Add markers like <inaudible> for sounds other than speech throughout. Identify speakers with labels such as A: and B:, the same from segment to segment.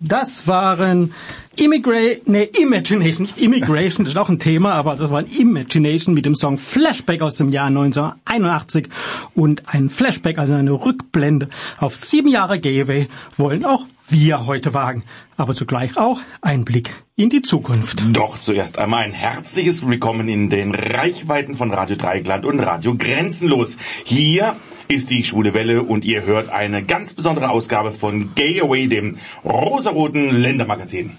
A: Das waren Immigra nee, Imagination, nicht Immigration, das ist auch ein Thema, aber das war ein Imagination mit dem Song Flashback aus dem Jahr 1981 und ein Flashback, also eine Rückblende auf sieben Jahre Gateway, wollen auch wir heute wagen, aber zugleich auch ein Blick in die Zukunft.
B: Doch zuerst einmal ein herzliches Willkommen in den Reichweiten von Radio Dreigland und Radio Grenzenlos. Hier ist die Schwule Welle und ihr hört eine ganz besondere Ausgabe von Gay Away, dem rosaroten Ländermagazin.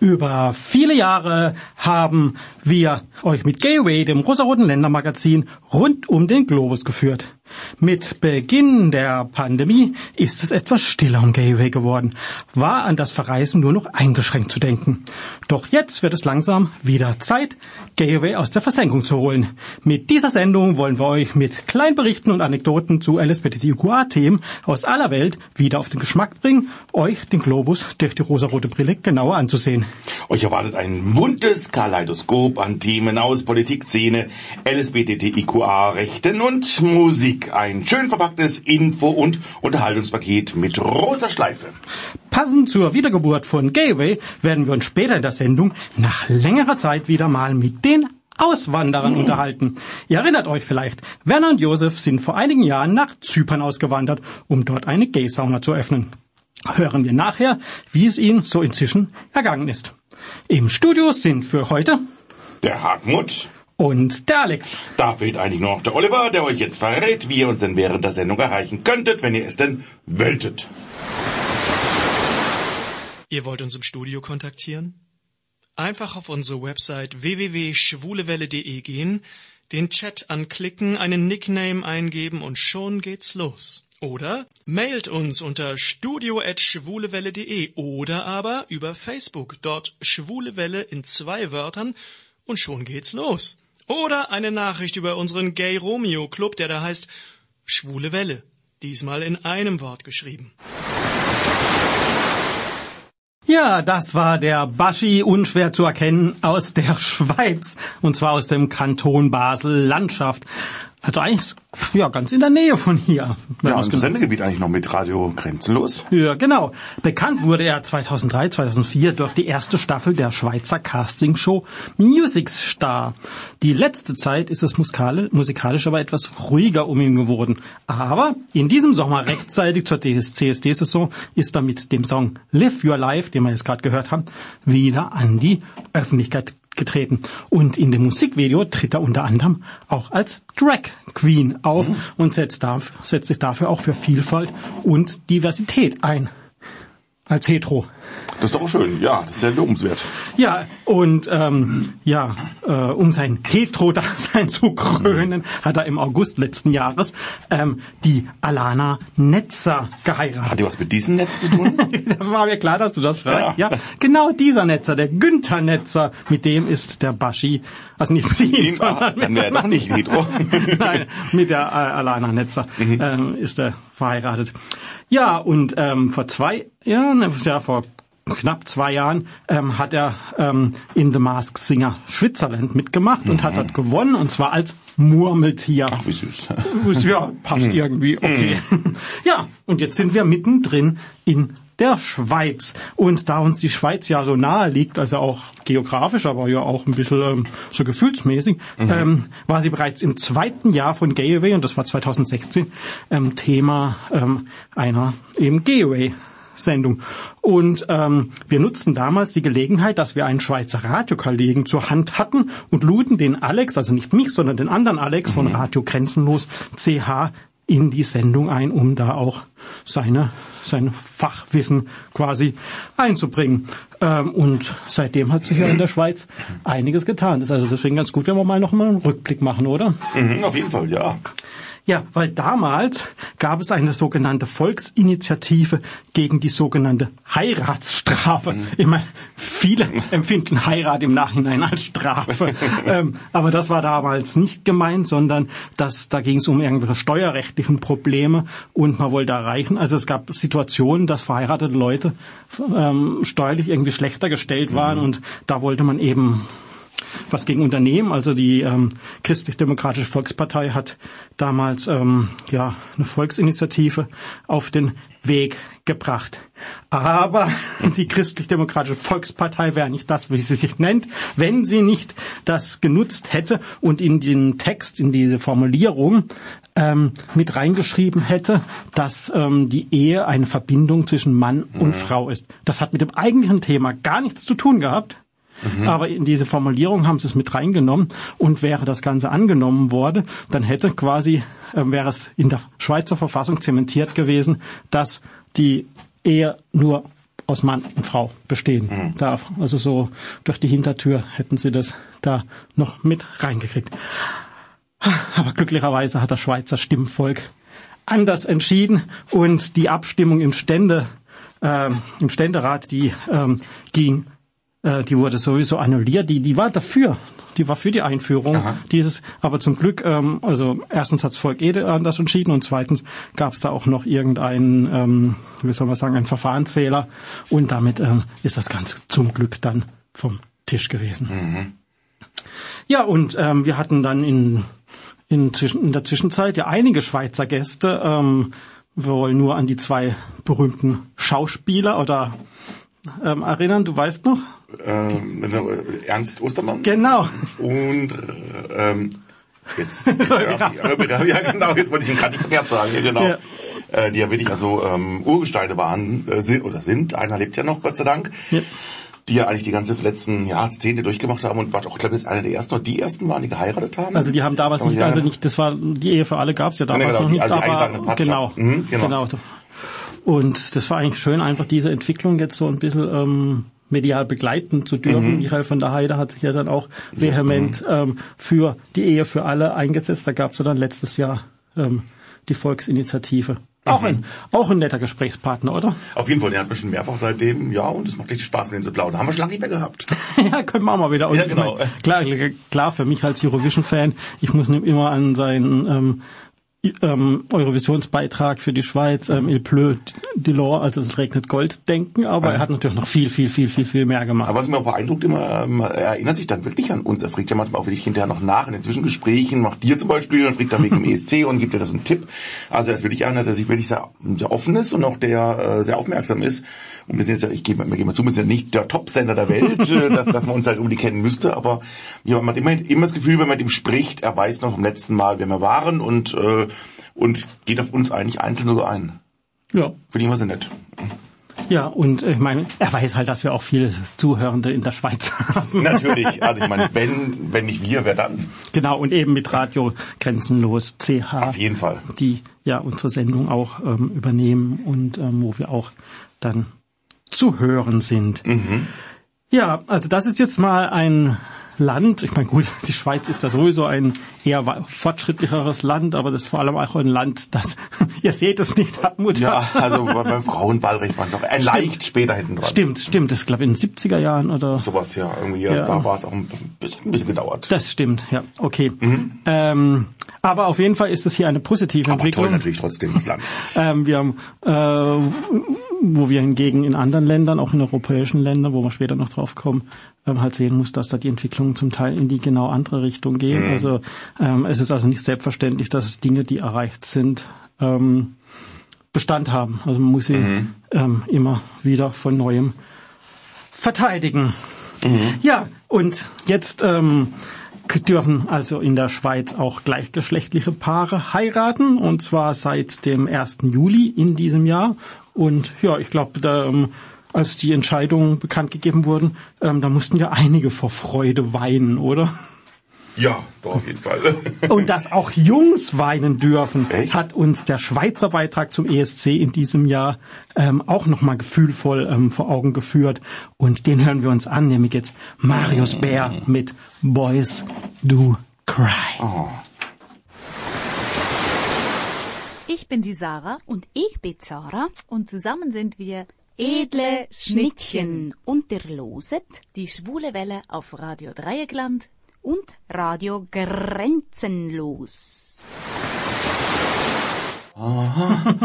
A: Über viele Jahre haben wir euch mit Gay Away, dem rosaroten Ländermagazin, rund um den Globus geführt. Mit Beginn der Pandemie ist es etwas stiller um Gateway geworden, war an das Verreisen nur noch eingeschränkt zu denken. Doch jetzt wird es langsam wieder Zeit, Gateway aus der Versenkung zu holen. Mit dieser Sendung wollen wir euch mit Kleinberichten und Anekdoten zu LSBTQA-Themen aus aller Welt wieder auf den Geschmack bringen, euch den Globus durch die rosarote Brille genauer anzusehen.
B: Euch erwartet ein buntes Kaleidoskop an Themen aus Politik, Szene, LSBTQA, Rechten und Musik. Musik. Ein schön verpacktes Info- und Unterhaltungspaket mit rosa Schleife.
A: Passend zur Wiedergeburt von Gateway werden wir uns später in der Sendung nach längerer Zeit wieder mal mit den Auswanderern mhm. unterhalten. Ihr erinnert euch vielleicht, Werner und Josef sind vor einigen Jahren nach Zypern ausgewandert, um dort eine Gay-Sauna zu öffnen. Hören wir nachher, wie es ihnen so inzwischen ergangen ist. Im Studio sind für heute
B: der Hartmut
A: und der Alex.
B: Da fehlt eigentlich nur noch der Oliver, der euch jetzt verrät, wie ihr uns denn während der Sendung erreichen könntet, wenn ihr es denn wolltet.
C: Ihr wollt uns im Studio kontaktieren? Einfach auf unsere Website www.schwulewelle.de gehen, den Chat anklicken, einen Nickname eingeben und schon geht's los. Oder mailt uns unter studio.schwulewelle.de oder aber über Facebook, dort Schwulewelle in zwei Wörtern und schon geht's los. Oder eine Nachricht über unseren Gay Romeo Club, der da heißt Schwule Welle. Diesmal in einem Wort geschrieben.
A: Ja, das war der Baschi, unschwer zu erkennen, aus der <laughs> Schweiz. Und zwar aus dem Kanton Basel-Landschaft. Also eigentlich ja ganz in der Nähe von hier.
B: Ja, und das Sendegebiet eigentlich noch mit Radio Grenzenlos.
A: Ja, genau. Bekannt wurde er 2003, 2004 durch die erste Staffel der Schweizer Castingshow Music Star. Die letzte Zeit ist es musikalisch aber etwas ruhiger um ihn geworden. Aber in diesem Sommer rechtzeitig zur CSD-Saison ist er mit dem Song Live Your Life, den wir jetzt gerade gehört haben, wieder an die Öffentlichkeit getreten. Und in dem Musikvideo tritt er unter anderem auch als Drag Queen auf mhm. und setzt, darf, setzt sich dafür auch für Vielfalt und Diversität ein als Hetero.
B: Das ist doch schön, ja, das ist sehr lobenswert.
A: Ja, und ähm, ja, äh, um sein Hetero-Dasein <laughs> zu krönen, hat er im August letzten Jahres ähm, die Alana Netzer geheiratet.
B: Hat die was mit diesem Netz zu tun? <laughs>
A: das war mir klar, dass du das fragst. Ja. ja, genau dieser Netzer, der Günther Netzer, mit dem ist der Baschi, also nicht mit ihm, sondern
B: mit, wäre doch nicht Hetero. <laughs>
A: Nein, mit der äh, Alana Netzer mhm. ähm, ist er verheiratet. Ja, und ähm, vor zwei Jahren, ja, vor knapp zwei Jahren ähm, hat er ähm, in The Mask Singer Switzerland mitgemacht mhm. und hat mhm. dort gewonnen und zwar als Murmeltier.
B: Ach, wie süß.
A: ja, passt mhm. irgendwie, okay. Mhm. <laughs> ja, und jetzt sind wir mittendrin in der Schweiz. Und da uns die Schweiz ja so nahe liegt, also auch geografisch, aber ja auch ein bisschen ähm, so gefühlsmäßig, mhm. ähm, war sie bereits im zweiten Jahr von Gayaway, und das war 2016, ähm, Thema ähm, einer eben Gayaway Sendung. Und ähm, wir nutzten damals die Gelegenheit, dass wir einen Schweizer Radiokollegen zur Hand hatten und luden den Alex, also nicht mich, sondern den anderen Alex von mhm. Radio Grenzenlos CH in die Sendung ein, um da auch seine, sein Fachwissen quasi einzubringen. Ähm, und seitdem hat sich ja in der Schweiz einiges getan. Das ist also deswegen ganz gut, wenn wir mal noch mal einen Rückblick machen, oder?
B: Mhm, auf jeden Fall, ja.
A: Ja, weil damals gab es eine sogenannte Volksinitiative gegen die sogenannte Heiratsstrafe. Mhm. Ich meine, viele <laughs> empfinden Heirat im Nachhinein als Strafe. <laughs> ähm, aber das war damals nicht gemeint, sondern das, da ging es um irgendwelche steuerrechtlichen Probleme und man wollte erreichen, also es gab Situationen, dass verheiratete Leute ähm, steuerlich irgendwie schlechter gestellt waren mhm. und da wollte man eben was gegen Unternehmen. Also die ähm, Christlich-Demokratische Volkspartei hat damals ähm, ja eine Volksinitiative auf den Weg gebracht. Aber <laughs> die Christlich-Demokratische Volkspartei wäre nicht das, wie sie sich nennt, wenn sie nicht das genutzt hätte und in den Text, in diese Formulierung ähm, mit reingeschrieben hätte, dass ähm, die Ehe eine Verbindung zwischen Mann und mhm. Frau ist. Das hat mit dem eigentlichen Thema gar nichts zu tun gehabt. Mhm. Aber in diese Formulierung haben sie es mit reingenommen und wäre das Ganze angenommen worden, dann hätte quasi, äh, wäre es in der Schweizer Verfassung zementiert gewesen, dass die Ehe nur aus Mann und Frau bestehen mhm. darf. Also so durch die Hintertür hätten sie das da noch mit reingekriegt. Aber glücklicherweise hat das Schweizer Stimmvolk anders entschieden und die Abstimmung im Stände äh, im Ständerat, die ähm, ging äh, die wurde sowieso annulliert. Die, die war dafür. Die war für die Einführung Aha. dieses. Aber zum Glück, ähm, also erstens hat das Volk eh anders entschieden und zweitens gab es da auch noch irgendeinen, ähm, wie soll man sagen, einen Verfahrensfehler und damit ähm, ist das Ganze zum Glück dann vom Tisch gewesen. Mhm. Ja, und ähm, wir hatten dann in, in, in der Zwischenzeit ja einige Schweizer Gäste. Ähm, wir wollen nur an die zwei berühmten Schauspieler oder ähm, erinnern, du weißt noch?
B: Ähm, Ernst Ostermann.
A: Genau.
B: Und ähm, jetzt <laughs> ja, ja, genau, jetzt wollte ich ihn gerade nicht mehr sagen, ja, genau. Ja. Äh, die ja wirklich also ähm, Urgesteine waren äh, sind, oder sind, einer lebt ja noch, Gott sei Dank. Ja die ja eigentlich die ganze letzten Jahrzehnte durchgemacht haben und war auch, glaube ich, einer der ersten oder die ersten waren, die geheiratet haben.
A: Also die haben damals nicht, also nicht, das war, die Ehe für alle gab es ja damals ja, genau, noch nicht, also aber genau, mhm, genau, genau. Und das war eigentlich schön, einfach diese Entwicklung jetzt so ein bisschen ähm, medial begleiten zu dürfen. Mhm. Michael von der Heide hat sich ja dann auch vehement ja, mhm. ähm, für die Ehe für alle eingesetzt. Da gab es ja dann letztes Jahr ähm, die Volksinitiative. Auch, mhm. ein, auch ein netter Gesprächspartner, oder?
B: Auf jeden Fall, der hat mich schon mehrfach seitdem, ja, und es macht richtig Spaß, mit ihm zu plaudern. Haben wir schon lange nicht mehr gehabt. <laughs>
A: ja, können wir auch mal wieder. Und
B: ja, genau.
A: Meine, klar, klar, für mich als Eurovision-Fan, ich muss immer an seinen ähm, ähm, Eurovisionsbeitrag für die Schweiz, ähm, Il pleut de l'or, also es regnet Gold, denken, aber ja. er hat natürlich noch viel, viel, viel, viel, viel mehr gemacht.
B: Aber was mir beeindruckt immer, ähm, er erinnert sich dann wirklich an uns. Er fragt ja manchmal auch wirklich hinterher noch nach in den Zwischengesprächen, macht dir zum Beispiel, dann fragt er wegen dem <laughs> ESC und gibt dir das einen Tipp. Also er ist wirklich einer, dass er sich wirklich sehr, sehr offen ist und auch der äh, sehr aufmerksam ist. Und wir sind jetzt, ich gebe, wir geben zu, wir sind ja nicht der Top-Sender der Welt, <laughs> äh, dass, dass man uns halt irgendwie kennen müsste, aber ja, man hat immer, immer das Gefühl, wenn man mit ihm spricht, er weiß noch vom letzten Mal, wer wir waren und äh, und geht auf uns eigentlich einzeln sogar ein. Ja. Finde ich immer sehr nett.
A: Ja, und ich meine, er weiß halt, dass wir auch viele Zuhörende in der Schweiz <laughs> haben.
B: Natürlich, also ich meine, wenn, wenn nicht wir, wer dann?
A: Genau, und eben mit Radio Grenzenlos CH.
B: Auf jeden Fall.
A: Die ja unsere Sendung auch ähm, übernehmen und ähm, wo wir auch dann zu hören sind. Mhm. Ja, also das ist jetzt mal ein Land. Ich meine, gut, die Schweiz ist da sowieso ein eher fortschrittlicheres Land, aber das ist vor allem auch ein Land, das, <laughs> ihr seht es nicht, hat Mutter.
B: Ja, also beim Frauenwahlrecht war es auch ein leicht später hinten dran.
A: Stimmt, stimmt. Das glaube ich in den 70er Jahren oder.
B: Sowas, ja. Irgendwie, ja. da war es auch ein bisschen, ein bisschen, gedauert.
A: Das stimmt, ja. Okay. Mhm. Ähm, aber auf jeden Fall ist das hier eine positive aber Entwicklung.
B: toll natürlich trotzdem das Land. <laughs>
A: ähm, wir haben, äh, wo wir hingegen in anderen Ländern, auch in europäischen Ländern, wo wir später noch drauf kommen, ähm, halt sehen muss, dass da die Entwicklungen zum Teil in die genau andere Richtung gehen. Mhm. Also ähm, es ist also nicht selbstverständlich, dass Dinge, die erreicht sind, ähm, Bestand haben. Also man muss sie mhm. ähm, immer wieder von neuem verteidigen. Mhm. Ja, und jetzt ähm, dürfen also in der Schweiz auch gleichgeschlechtliche Paare heiraten und zwar seit dem 1. Juli in diesem Jahr. Und ja, ich glaube, da ähm, als die Entscheidungen bekannt gegeben wurden, ähm, da mussten ja einige vor Freude weinen, oder?
B: Ja, doch, auf jeden Fall. <laughs>
A: Und dass auch Jungs weinen dürfen, Echt? hat uns der Schweizer Beitrag zum ESC in diesem Jahr ähm, auch nochmal gefühlvoll ähm, vor Augen geführt. Und den hören wir uns an, nämlich jetzt Marius Bär mit Boys Do Cry. Oh.
D: Ich bin die Sarah und ich bin Sarah und zusammen sind wir edle Schnittchen und der loset die schwule Welle auf Radio Dreieckland und Radio Grenzenlos.
B: Aha,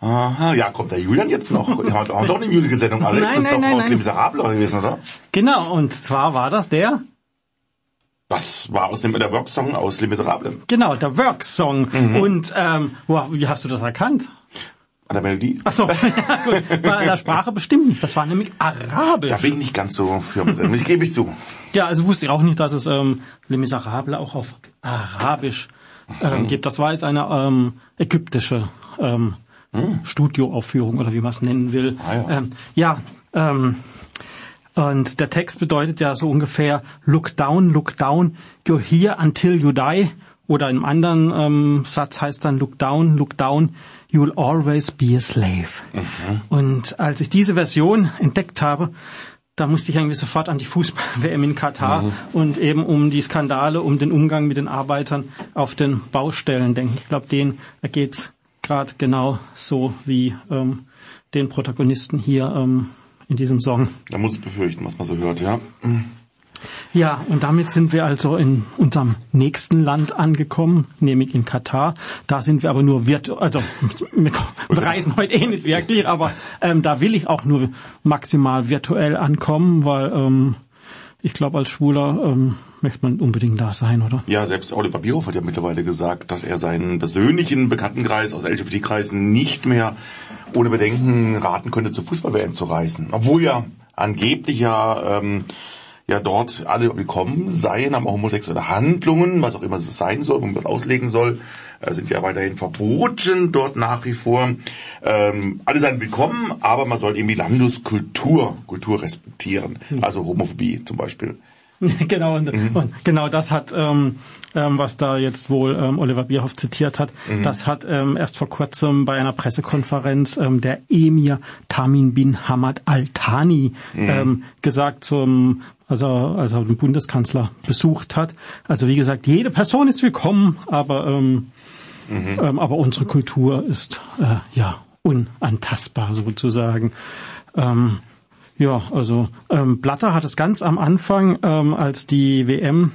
B: aha, ja, kommt der Julian jetzt noch? Wir haben doch eine Musical-Sendung. Alex nein, ist nein, doch nein, aus Les Miserables gewesen, oder?
A: Genau, und zwar war das der
B: Das war aus dem der Worksong aus Les Miserables.
A: Genau, der Worksong.
B: Mhm.
A: Und ähm, wo, wie hast du das erkannt?
B: An der Melodie.
A: Ach so, <laughs> ja, gut. Bei der Sprache bestimmt nicht. Das war nämlich Arabisch.
B: Da bin ich nicht ganz so firm drin. Das gebe ich zu.
A: Ja, also wusste ich auch nicht, dass es ähm, Les Miserables auch auf Arabisch ähm, gibt. Das war jetzt eine ähm, ägyptische ähm, Studioaufführung oder wie man es nennen will.
B: Ah, ja.
A: Ähm, ja ähm, und der Text bedeutet ja so ungefähr Look down, look down, you're here until you die. Oder im anderen ähm, Satz heißt dann Look down, look down, you'll always be a slave. Und als ich diese Version entdeckt habe, da musste ich irgendwie sofort an die Fußball-WM in Katar und eben um die Skandale, um den Umgang mit den Arbeitern auf den Baustellen denken. Ich glaube, denen ergeht's gerade genau so wie ähm, den Protagonisten hier ähm, in diesem Song.
B: Da muss ich befürchten, was man so hört, ja.
A: Ja, und damit sind wir also in unserem nächsten Land angekommen, nämlich in Katar. Da sind wir aber nur virtuell, also wir reisen <laughs> heute eh nicht wirklich, aber ähm, da will ich auch nur maximal virtuell ankommen, weil ähm, ich glaube, als Schwuler ähm, möchte man unbedingt da sein, oder?
B: Ja, selbst Oliver Bierhoff hat ja mittlerweile gesagt, dass er seinen persönlichen Bekanntenkreis aus LGBT-Kreisen nicht mehr ohne Bedenken raten könnte, zur Fußball-WM zu reisen. Obwohl ja angeblich ja, ähm, ja dort alle willkommen seien, aber homosexuelle Handlungen, was auch immer es sein soll, wo man das auslegen soll, äh, sind ja weiterhin verboten dort nach wie vor. Ähm, alle seien willkommen, aber man soll eben die Landeskultur, Kultur respektieren. Also Homophobie zum Beispiel. <laughs>
A: genau, und, und genau das hat, ähm, ähm, was da jetzt wohl ähm, Oliver Bierhoff zitiert hat, das hat ähm, erst vor kurzem bei einer Pressekonferenz ähm, der Emir Tamin bin Hamad Al-Thani ähm, gesagt zum also als er den Bundeskanzler besucht hat. Also wie gesagt, jede Person ist willkommen, aber ähm, ähm, aber unsere Kultur ist äh, ja unantastbar sozusagen. Ähm, ja, also ähm, Blatter hat es ganz am Anfang, ähm, als die WM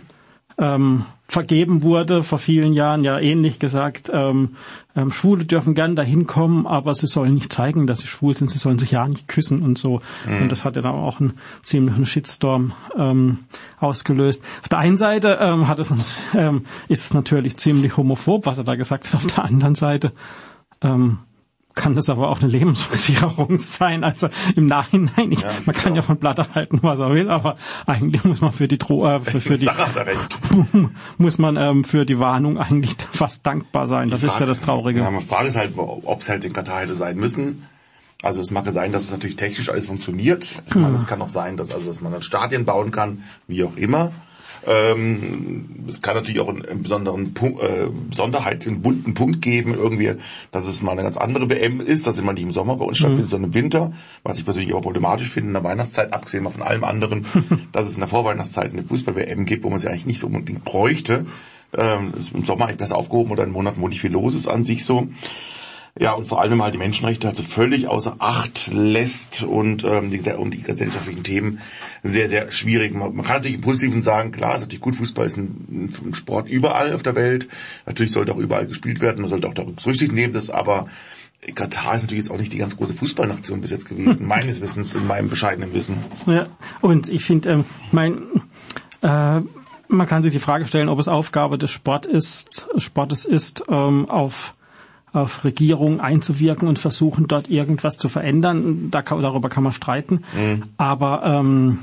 A: ähm, vergeben wurde vor vielen Jahren, ja ähnlich gesagt, ähm, ähm, Schwule dürfen gern dahin kommen, aber sie sollen nicht zeigen, dass sie schwul sind, sie sollen sich ja nicht küssen und so. Und das hat ja dann auch einen ziemlichen Shitstorm ähm, ausgelöst. Auf der einen Seite ähm, hat es, ähm, ist es natürlich ziemlich homophob, was er da gesagt hat. Auf der anderen Seite ähm, kann das aber auch eine Lebensversicherung sein. Also im Nachhinein, ich, man kann ja von Blatter halten, was er will, aber eigentlich muss man für die Dro äh, für, für <laughs> die muss man ähm, für die Warnung eigentlich <laughs> fast dankbar sein. Das ist ja das Traurige.
B: Ja, man fragt es halt, ob es halt in Katar hätte sein müssen. Also es mag ja sein, dass es natürlich technisch alles funktioniert. Meine, Es kann auch sein, dass also dass man dann Stadien bauen kann, wie auch immer. Ähm, es kann natürlich auch einen, besonderen Punkt, äh, Besonderheit, einen bunten Punkt geben, irgendwie, dass es mal eine ganz andere WM ist, dass mal nicht im Sommer bei uns stattfindet, sondern im Winter, was ich persönlich aber problematisch finde in der Weihnachtszeit, abgesehen mal von allem anderen, <laughs> dass es in der Vorweihnachtszeit eine Fußball-WM gibt, wo man sie eigentlich nicht so unbedingt bräuchte. Ähm, ist im Sommer eigentlich besser aufgehoben oder in Monaten, wo nicht viel los ist an sich so. Ja, und vor allem, halt die Menschenrechte also völlig außer Acht lässt und, ähm, die, und die gesellschaftlichen Themen sehr, sehr schwierig. Man, man kann natürlich im Positiven sagen, klar, ist natürlich gut, Fußball ist ein, ein Sport überall auf der Welt. Natürlich sollte auch überall gespielt werden, man sollte auch da Rücksicht nehmen, das aber Katar ist natürlich jetzt auch nicht die ganz große Fußballnation bis jetzt gewesen, <laughs> meines Wissens, in meinem bescheidenen Wissen.
A: Ja, und ich finde, ähm, mein, äh, man kann sich die Frage stellen, ob es Aufgabe des Sport ist, Sportes ist, ähm, auf auf Regierungen einzuwirken und versuchen, dort irgendwas zu verändern. Da kann, darüber kann man streiten. Aber ähm,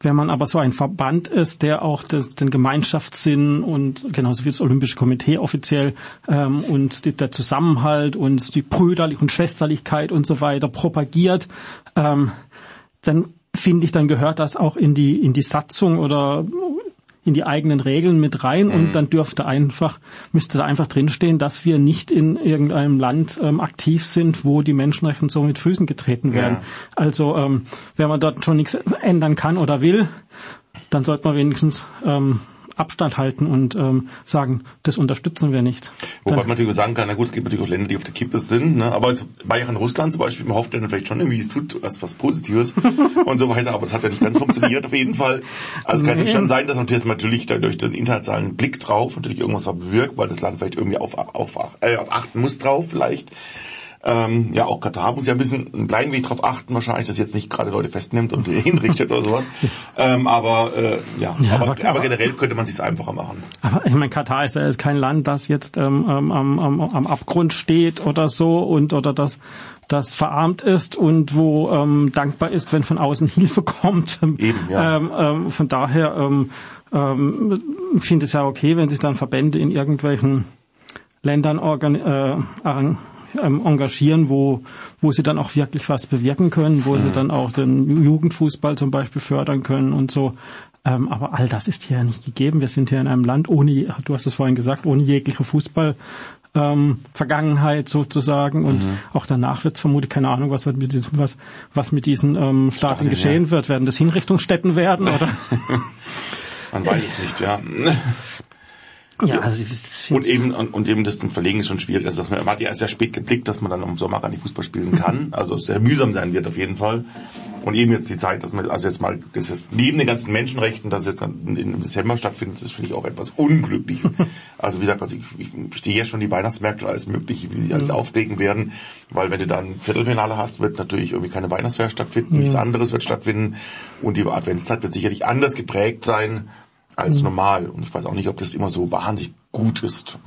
A: wenn man aber so ein Verband ist, der auch das, den Gemeinschaftssinn und genauso wie das Olympische Komitee offiziell ähm, und die, der Zusammenhalt und die Brüderlich und Schwesterlichkeit und so weiter propagiert, ähm, dann finde ich, dann gehört das auch in die in die Satzung oder in die eigenen Regeln mit rein und dann dürfte einfach, müsste da einfach drinstehen, dass wir nicht in irgendeinem Land ähm, aktiv sind, wo die Menschenrechte so mit Füßen getreten werden.
B: Ja.
A: Also ähm, wenn man dort schon nichts ändern kann oder will, dann sollte man wenigstens ähm, Abstand halten und ähm, sagen, das unterstützen wir nicht.
B: Wobei
A: Dann,
B: man natürlich sagen kann, na gut, es gibt natürlich auch Länder, die auf der Kippe sind, ne? aber in Russland zum Beispiel, man hofft ja dann vielleicht schon irgendwie, es tut was, was Positives <laughs> und so weiter, aber es hat ja nicht ganz funktioniert auf jeden Fall. Also es kann natürlich schon sein, dass natürlich, natürlich durch den internationalen Blick drauf natürlich irgendwas bewirkt, weil das Land vielleicht irgendwie auf, auf, äh, auf achten muss drauf vielleicht. Ähm, ja, auch Katar muss ja ein bisschen ein klein wenig darauf achten, wahrscheinlich, dass jetzt nicht gerade Leute festnimmt und <laughs> hinrichtet oder sowas. Ähm, aber äh, ja,
A: Ja,
B: aber,
A: aber-
B: aber generell könnte man sich einfacher machen.
A: Aber ich meine, Katar ist ja jetzt kein Land, das jetzt ähm, ähm, am, am, am Abgrund steht oder so und oder das das verarmt ist und wo ähm, dankbar ist, wenn von außen <laughs> Hilfe kommt.
B: Eben, ja.
A: ähm, ähm, von daher ähm, ähm, finde ich es ja okay, wenn sich dann Verbände in irgendwelchen Ländern organ äh, ähm, engagieren, wo, wo sie dann auch wirklich was bewirken können, wo sie dann auch den Jugendfußball zum Beispiel fördern können und so. Ähm, aber all das ist hier ja nicht gegeben. Wir sind hier in einem Land ohne, du hast es vorhin gesagt, ohne jegliche Fußball. Ähm, Vergangenheit sozusagen und auch danach wird es vermutlich keine Ahnung, was wird mit diesem, was, was mit diesen ähm, Staaten
B: Stadien,
A: geschehen
B: ja.
A: wird. Werden das Hinrichtungsstätten werden oder? <laughs>
B: Man weiß es nicht, ja. <laughs>
A: ja, also ich
B: Und eben, und, eben das Verlegen ist schon schwierig. Also dass man, man hat ja erst sehr spät geblickt, dass man dann im Sommer gar nicht Fußball spielen <laughs> kann. Also es sehr mühsam sein wird auf jeden Fall. Und eben jetzt die Zeit, dass man, also jetzt mal, das ist neben den ganzen Menschenrechten, dass es jetzt dann im Dezember stattfindet, das finde ich auch etwas unglücklich. <laughs> Also wie gesagt, also ich, ich sehe jetzt schon die Weihnachtsmärkte und alles mögliche, wie sie alles aufregen werden. Weil wenn du dann Viertelfinale hast, wird natürlich irgendwie keine Weihnachtsfeier stattfinden, nichts anderes wird stattfinden. Und die Adventszeit wird sicherlich anders geprägt sein als normal. Und ich weiß auch nicht, ob das immer so wahnsinnig gut ist.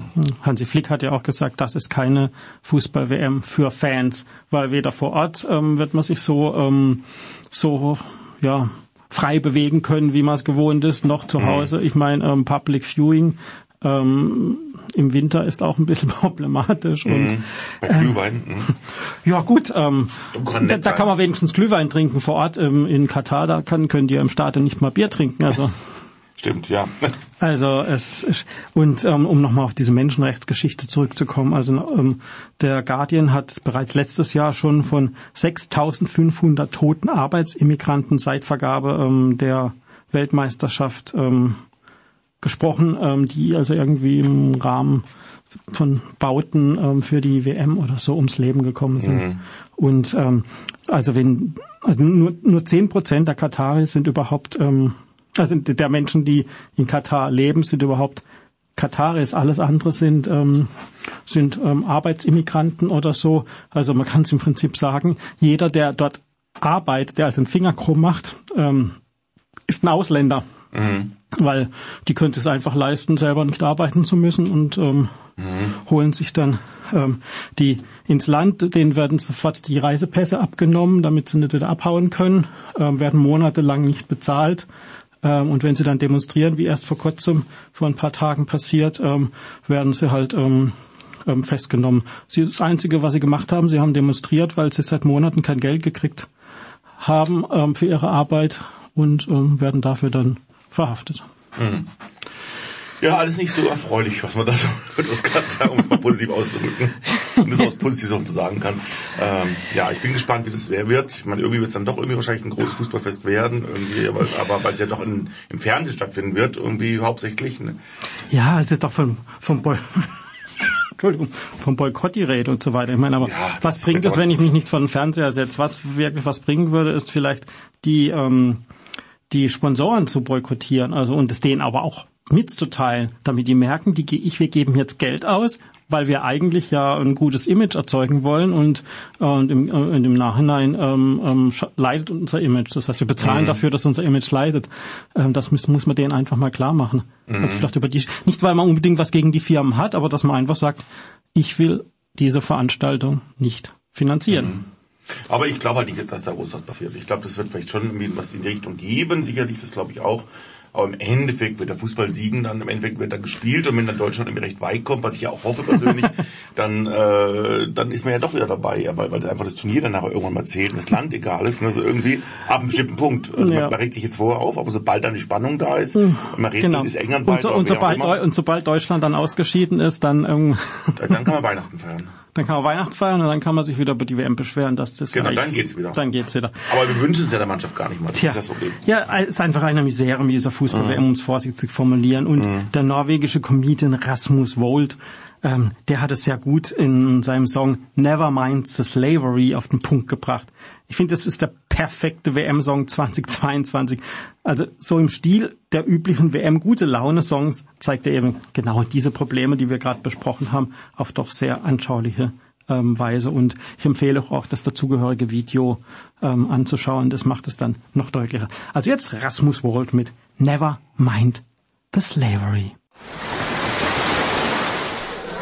A: Hansi Flick hat ja auch gesagt, das ist keine Fußball-WM für Fans, weil weder vor Ort ähm, wird man sich so ähm, so ja frei bewegen können, wie man es gewohnt ist, noch zu Hause. Ich meine, ähm, Public Viewing ähm, im Winter ist auch ein bisschen <laughs> problematisch und
B: Bei Glühwein. mhm. <laughs>
A: ja gut, ähm,
B: Kann
A: da, da kann man wenigstens Glühwein trinken vor Ort. Ähm, in Katar, da kann, können die im Stadion nicht mal Bier trinken. Also <laughs>
B: Stimmt, ja. <laughs>
A: Also es ist- und ähm, um nochmal auf diese Menschenrechtsgeschichte zurückzukommen, also ähm, der Guardian hat bereits letztes Jahr schon von 6.500 toten Arbeitsimmigranten seit Vergabe ähm, der Weltmeisterschaft ähm, gesprochen, ähm, die also irgendwie im Rahmen von Bauten ähm, für die WM oder so ums Leben gekommen sind. Und ähm, also wenn also nur nur zehn Prozent der Kataris sind überhaupt ähm, also der Menschen, die in Katar leben, sind überhaupt Kataris. Alles andere sind ähm, sind ähm, Arbeitsimmigranten oder so. Also man kann es im Prinzip sagen, jeder, der dort arbeitet, der also einen Finger krumm macht, ähm, ist ein Ausländer. Weil die können es einfach leisten, selber nicht arbeiten zu müssen und ähm, holen sich dann ähm, die ins Land, denen werden sofort die Reisepässe abgenommen, damit sie nicht wieder abhauen können, ähm, werden monatelang nicht bezahlt. Ähm, und wenn sie dann demonstrieren, wie erst vor kurzem, vor ein paar Tagen passiert, ähm, werden sie halt ähm, ähm, festgenommen. Sie, das Einzige, was sie gemacht haben, sie haben demonstriert, weil sie seit Monaten kein Geld gekriegt haben ähm, für ihre Arbeit und ähm, werden dafür dann verhaftet.
B: Ja, alles nicht so erfreulich, was man da so Katar, um es mal positiv auszudrücken, und das auch positiv sagen kann. Ähm, ja, ich bin gespannt, wie das wird. Ich meine, irgendwie wird es dann doch irgendwie wahrscheinlich ein großes Fußballfest werden, irgendwie, aber, aber weil es ja doch in, im Fernsehen stattfinden wird, irgendwie hauptsächlich. Ne?
A: Ja, es ist doch vom, vom Boy <laughs> Entschuldigung, vom Boykott die Rede und so weiter. Ich meine, aber
B: Ja,
A: was bringt es, wenn ich mich nicht vor den Fernseher setze? Was wirklich was bringen würde, ist vielleicht die ähm, die Sponsoren zu boykottieren, also und es denen aber auch mitzuteilen, damit die merken, die ge- ich wir geben jetzt Geld aus, weil wir eigentlich ja ein gutes Image erzeugen wollen und, äh, und, im, äh, und im Nachhinein ähm, ähm, leidet unser Image. Das heißt, wir bezahlen dafür, dass unser Image leidet. Ähm, das muss, muss man denen einfach mal klar machen. Also vielleicht über die, nicht weil man unbedingt was gegen die Firmen hat, aber dass man einfach sagt, ich will diese Veranstaltung nicht finanzieren.
B: Aber ich glaube halt nicht, dass da groß was passiert. Ich glaube, das wird vielleicht schon was in die Richtung geben. Sicherlich, das glaube ich auch. Aber im Endeffekt wird der Fußball siegen, dann im Endeffekt wird dann gespielt und wenn dann Deutschland irgendwie recht weit kommt, was ich ja auch hoffe persönlich, <laughs> dann äh, dann ist man ja doch wieder dabei, ja, weil, weil einfach das Turnier dann nachher irgendwann mal zählt und das Land egal ist, ne, so irgendwie ab einem bestimmten Punkt. Also
A: Ja.
B: man, man regt sich jetzt vorher auf, aber sobald dann die Spannung da ist, und man redet,
A: Genau.
B: ist England
A: Und,
B: weiter,
A: so, und,
B: wer auch
A: sobald, und sobald Deutschland dann ausgeschieden ist, dann, ähm,
B: dann kann man Weihnachten feiern.
A: Dann kann man Weihnachten feiern und dann kann man sich wieder über die WM beschweren, dass das
B: Genau, dann geht's wieder.
A: Dann geht's wieder.
B: Aber wir wünschen es ja der Mannschaft gar nicht mal. Das
A: Tja,
B: ist das Problem.
A: ja, es ist einfach eine Misere mit dieser Fußball-WM, um es vorsichtig zu formulieren. Und der norwegische Comedian Rasmus Wold, ähm, der hat es sehr gut in seinem Song Never Mind the Slavery auf den Punkt gebracht. Ich finde, das ist der perfekte WM-Song 2022. Also so im Stil der üblichen WM-Gute-Laune-Songs zeigt er eben genau diese Probleme, die wir gerade besprochen haben, auf doch sehr anschauliche ähm, Weise. Und ich empfehle auch das dazugehörige Video ähm, anzuschauen. Das macht es dann noch deutlicher. Also jetzt Rasmus Wold mit Never Mind the Slavery.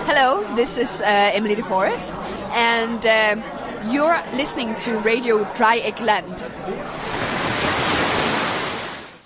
E: Hello, this is uh, Emily de Forest, and uh, you're listening to Radio Dreieckland.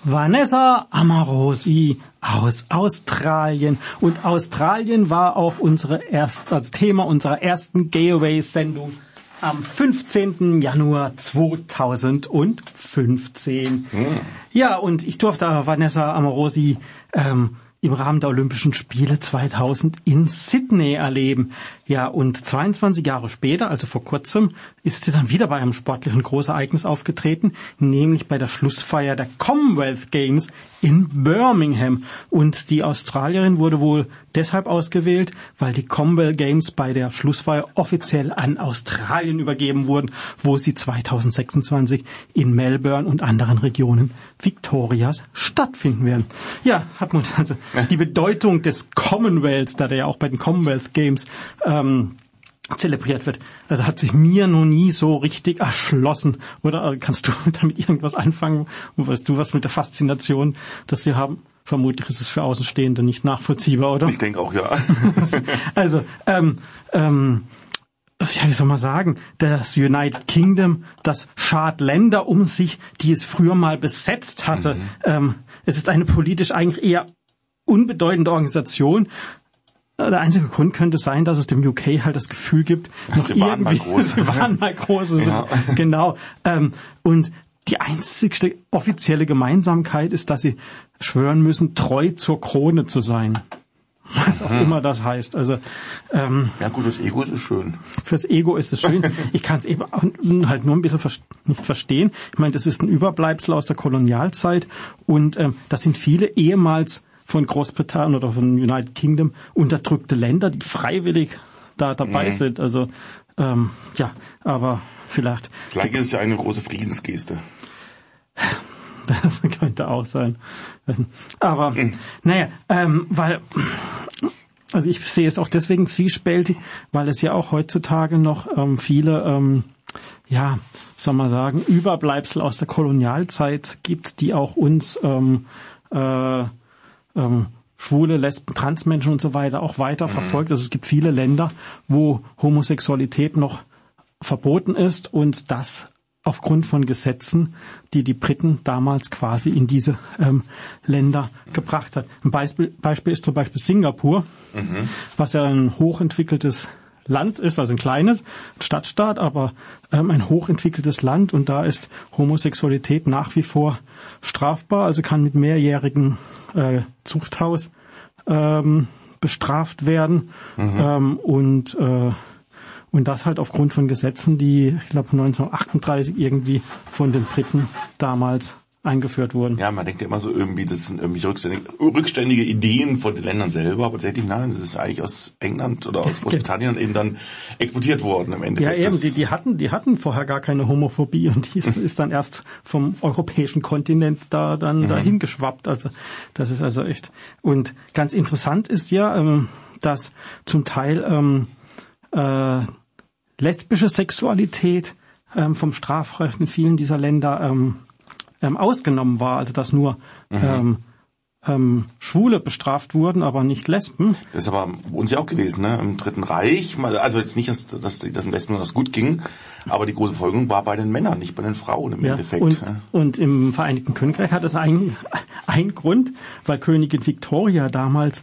A: Vanessa Amarosi aus Australien. Und Australien war auch unsere erste, also Thema unserer ersten Gayaway-Sendung am 15. Januar 2015. Hm. Ja, und ich durfte Vanessa Amarosi ähm, im Rahmen der Olympischen Spiele 2000 in Sydney erleben. Ja, und 22 Jahre später, also vor kurzem, ist sie dann wieder bei einem sportlichen Großereignis aufgetreten, nämlich bei der Schlussfeier der Commonwealth Games in Birmingham. Und die Australierin wurde wohl deshalb ausgewählt, weil die Commonwealth Games bei der Schlussfeier offiziell an Australien übergeben wurden, wo sie 2026 in Melbourne und anderen Regionen Victorias stattfinden werden. Ja, hat man also die Bedeutung des Commonwealths, da der ja auch bei den Commonwealth Games ähm, zelebriert wird. Also hat sich mir noch nie so richtig erschlossen. Oder kannst du <laughs> damit irgendwas anfangen? Und weißt du was mit der Faszination, dass wir haben? Vermutlich ist es für Außenstehende nicht nachvollziehbar, oder?
B: Ich denke auch, ja. <laughs>
A: also, ähm, ähm, ja, wie soll man sagen, das United Kingdom, das schart Länder um sich, die es früher mal besetzt hatte. Mhm. Ähm, es ist eine politisch eigentlich eher unbedeutende Organisation, der einzige Grund könnte sein, dass es dem UK halt das Gefühl gibt, dass
B: sie waren mal groß. <laughs>
A: sie waren mal groß. Ja. <laughs> Genau. Ähm, und die einzigste offizielle Gemeinsamkeit ist, dass sie schwören müssen, treu zur Krone zu sein. Was auch mhm. immer das heißt. Also
B: ähm, ja gut, das Ego ist schön.
A: Fürs Ego ist es schön. <laughs> Ich kann es eben halt nur ein bisschen nicht verstehen. Ich meine, das ist ein Überbleibsel aus der Kolonialzeit und ähm, das sind viele ehemals von Großbritannien oder von United Kingdom unterdrückte Länder, die freiwillig da dabei mhm. sind. Also ähm, ja, aber vielleicht.
B: Vielleicht ist es ja eine große Friedensgeste. <laughs>
A: Das könnte auch sein. Aber mhm. naja, ähm, weil also ich sehe es auch deswegen zwiespältig, weil es ja auch heutzutage noch ähm, viele ähm, ja, soll man sagen, Überbleibsel aus der Kolonialzeit gibt, die auch uns ähm, äh, ähm, Schwule, Lesben, Transmenschen und so weiter auch weiter mhm. verfolgt. Also es gibt viele Länder, wo Homosexualität noch verboten ist und das aufgrund von Gesetzen, die die Briten damals quasi in diese ähm, Länder gebracht hat. Ein Beispiel, Beispiel ist zum Beispiel Singapur, mhm. was ja ein hochentwickeltes Land ist, also ein kleines Stadtstaat, aber ähm, ein hochentwickeltes Land und da ist Homosexualität nach wie vor strafbar, also kann mit mehrjährigen äh, Zuchthaus ähm, bestraft werden mhm. ähm, und äh, und das halt aufgrund von Gesetzen, die ich glaube 1938 irgendwie von den Briten damals eingeführt wurden.
B: Ja, man denkt ja immer so irgendwie, das sind irgendwie rückständige, rückständige Ideen von den Ländern selber, aber tatsächlich nein, das ist eigentlich aus England oder aus <laughs> Großbritannien eben dann exportiert worden im Endeffekt.
A: Ja, eben, die, die hatten, die hatten vorher gar keine Homophobie und die ist, ist dann erst vom europäischen Kontinent da dann mhm. dahin geschwappt. Also das ist also echt. Und ganz interessant ist ja, ähm, dass zum Teil ähm, äh, lesbische Sexualität ähm, vom Strafrecht in vielen dieser Länder ähm, ähm, ausgenommen war, also dass nur mhm. ähm, ähm, Schwule bestraft wurden, aber nicht Lesben.
B: Das ist aber uns ja auch gewesen, ne? Im Dritten Reich, also jetzt nicht, dass, dass, dass Lesben nur das gut ging, aber die große Folgung war bei den Männern, nicht bei den Frauen im ja, Endeffekt.
A: Und, ja. und im Vereinigten Königreich hat es einen, <laughs> einen Grund, weil Königin Victoria damals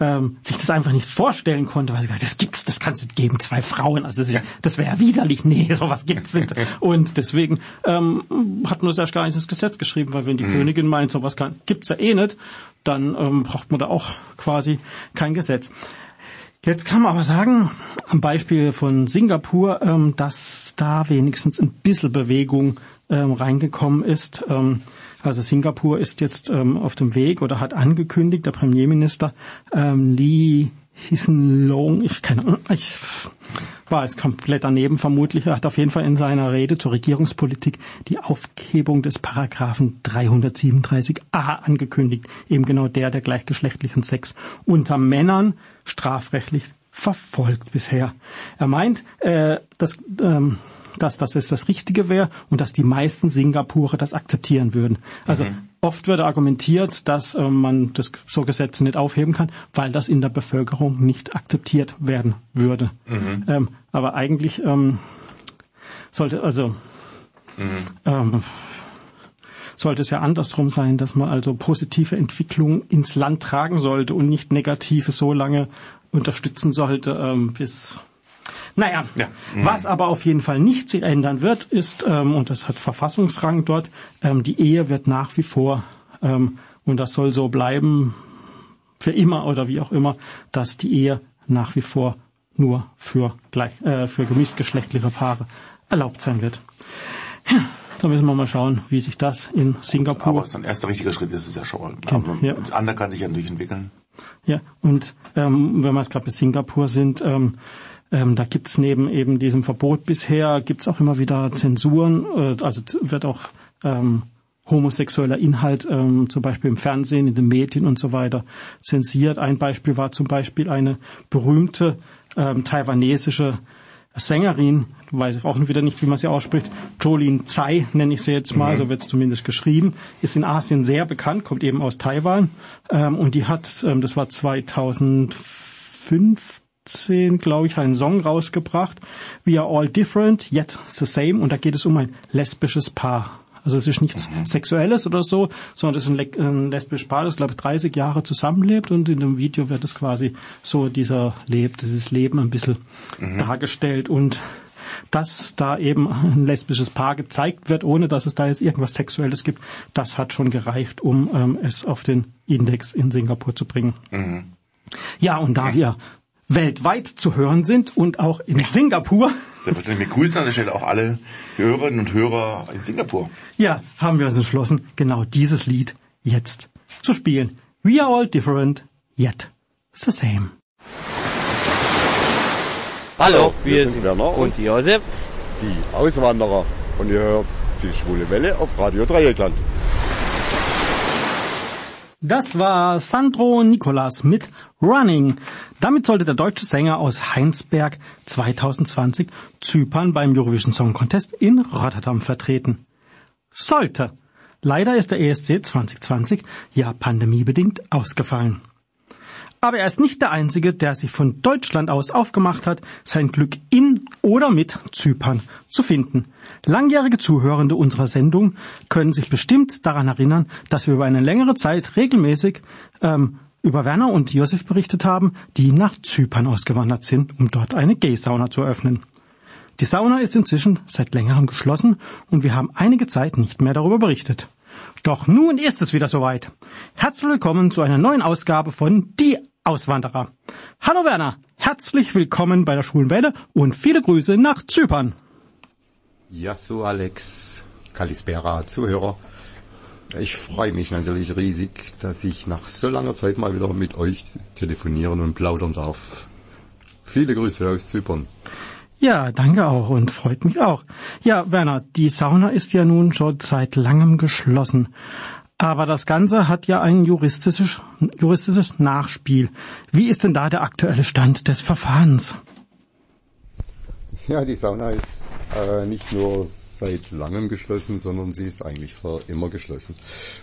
A: ähm, sich das einfach nicht vorstellen konnte, weil sie gesagt, das gibt's, das kannst du geben, zwei Frauen, also das, ja, das wäre ja widerlich, nee, <laughs> sowas gibt's nicht. <laughs> Und deswegen ähm, hat man das erst gar nicht ins Gesetz geschrieben, weil wenn die mhm. Königin meint, sowas kann, gibt's ja eh nicht, dann ähm, braucht man da auch quasi kein Gesetz. Jetzt kann man aber sagen, am Beispiel von Singapur, ähm, dass da wenigstens ein bisschen Bewegung ähm, reingekommen ist. Ähm, also Singapur ist jetzt auf dem Weg oder hat angekündigt, der Premierminister Lee Hisen Long, ich keine ich war es komplett daneben vermutlich. Er hat auf jeden Fall in seiner Rede zur Regierungspolitik die Aufhebung des Paragraphen 337a angekündigt. Eben genau der, der gleichgeschlechtlichen Sex unter Männern strafrechtlich verfolgt bisher. Er meint, äh, dass, ähm, dass, dass es das Richtige wäre und dass die meisten Singapurer das akzeptieren würden. Also mhm. oft wird argumentiert, dass äh, man das so Gesetze nicht aufheben kann, weil das in der Bevölkerung nicht akzeptiert werden würde. Mhm. Ähm, aber eigentlich ähm, sollte also mhm. ähm, sollte es ja andersrum sein, dass man also positive Entwicklung ins Land tragen sollte und nicht negative so lange unterstützen sollte, ähm, bis naja, ja. Mhm. was aber auf jeden Fall nicht sich ändern wird, ist, ähm, und das hat Verfassungsrang dort, ähm, die Ehe wird nach wie vor, ähm, und das soll so bleiben, für immer oder wie auch immer, dass die Ehe nach wie vor nur für, gleich, äh, für gemischtgeschlechtliche Paare erlaubt sein wird. Ja, da müssen wir mal schauen, wie sich das in Singapur.
B: Aber es ist ein erster richtiger Schritt, ist es ja schon mal. Genau, ja. Das andere kann sich ja nicht entwickeln.
A: Ja, und ähm, wenn wir es gerade bei Singapur sind, ähm, ähm, da gibt's neben eben diesem Verbot bisher, gibt's auch immer wieder Zensuren, äh, also wird auch ähm, homosexueller Inhalt, ähm, zum Beispiel im Fernsehen, in den Medien und so weiter, zensiert. Ein Beispiel war zum Beispiel eine berühmte ähm, taiwanesische Sängerin, weiß ich auch wieder nicht, wie man sie ausspricht, Jolene Tsai nenne ich sie jetzt mal, mhm. so wird es zumindest geschrieben, ist in Asien sehr bekannt, kommt eben aus Taiwan ähm, und die hat, ähm, das war 2015, glaube ich, einen Song rausgebracht, We Are All Different, Yet the Same und da geht es um ein lesbisches Paar. Also es ist nichts mhm. Sexuelles oder so, sondern es ist ein, ein lesbisches Paar, das glaube ich 30 Jahre zusammenlebt und in dem Video wird es quasi so dieser lebt, dieses Leben ein bisschen mhm. dargestellt und dass da eben ein lesbisches Paar gezeigt wird, ohne dass es da jetzt irgendwas Sexuelles gibt, das hat schon gereicht, um ähm, es auf den Index in Singapur zu bringen. Mhm. Ja, und da wir weltweit zu hören sind und auch in ja. Singapur.
B: Selbstverständlich. Wir grüßen an der Stelle auch alle Hörerinnen und Hörer in Singapur.
A: Ja, haben wir uns entschlossen, genau dieses Lied jetzt zu spielen. We are all different, yet the same.
F: Hallo, wir, wir sind Werner und Josef. Die Auswanderer. Und ihr hört die schwule Welle auf Radio Dreieckland.
A: Das war Sandro Nicolas mit Running. Damit sollte der deutsche Sänger aus Heinsberg 2020 Zypern beim Eurovision Song Contest in Rotterdam vertreten. Sollte. Leider ist der ESC 2020 ja pandemiebedingt ausgefallen. Aber er ist nicht der Einzige, der sich von Deutschland aus aufgemacht hat, sein Glück in oder mit Zypern zu finden. Langjährige Zuhörende unserer Sendung können sich bestimmt daran erinnern, dass wir über eine längere Zeit regelmäßig ähm, über Werner und Josef berichtet haben, die nach Zypern ausgewandert sind, um dort eine Gay-Sauna zu öffnen. Die Sauna ist inzwischen seit längerem geschlossen und wir haben einige Zeit nicht mehr darüber berichtet. Doch nun ist es wieder soweit. Herzlich willkommen zu einer neuen Ausgabe von Die Auswanderer. Hallo Werner, herzlich willkommen bei der Schwulen Welle und viele Grüße nach Zypern.
F: Yasu Alex, Kalispera, Zuhörer. Ich freue mich natürlich riesig, dass ich nach so langer Zeit mal wieder mit euch telefonieren und plaudern darf. Viele Grüße aus Zypern.
A: Ja, danke auch und freut mich auch. Ja, Werner, die Sauna ist ja nun schon seit langem geschlossen. Aber das Ganze hat ja ein juristisches, juristisches Nachspiel. Wie ist denn da der aktuelle Stand des Verfahrens?
F: Ja, die Sauna ist äh, nicht nur seit langem geschlossen, sondern sie ist eigentlich für immer geschlossen.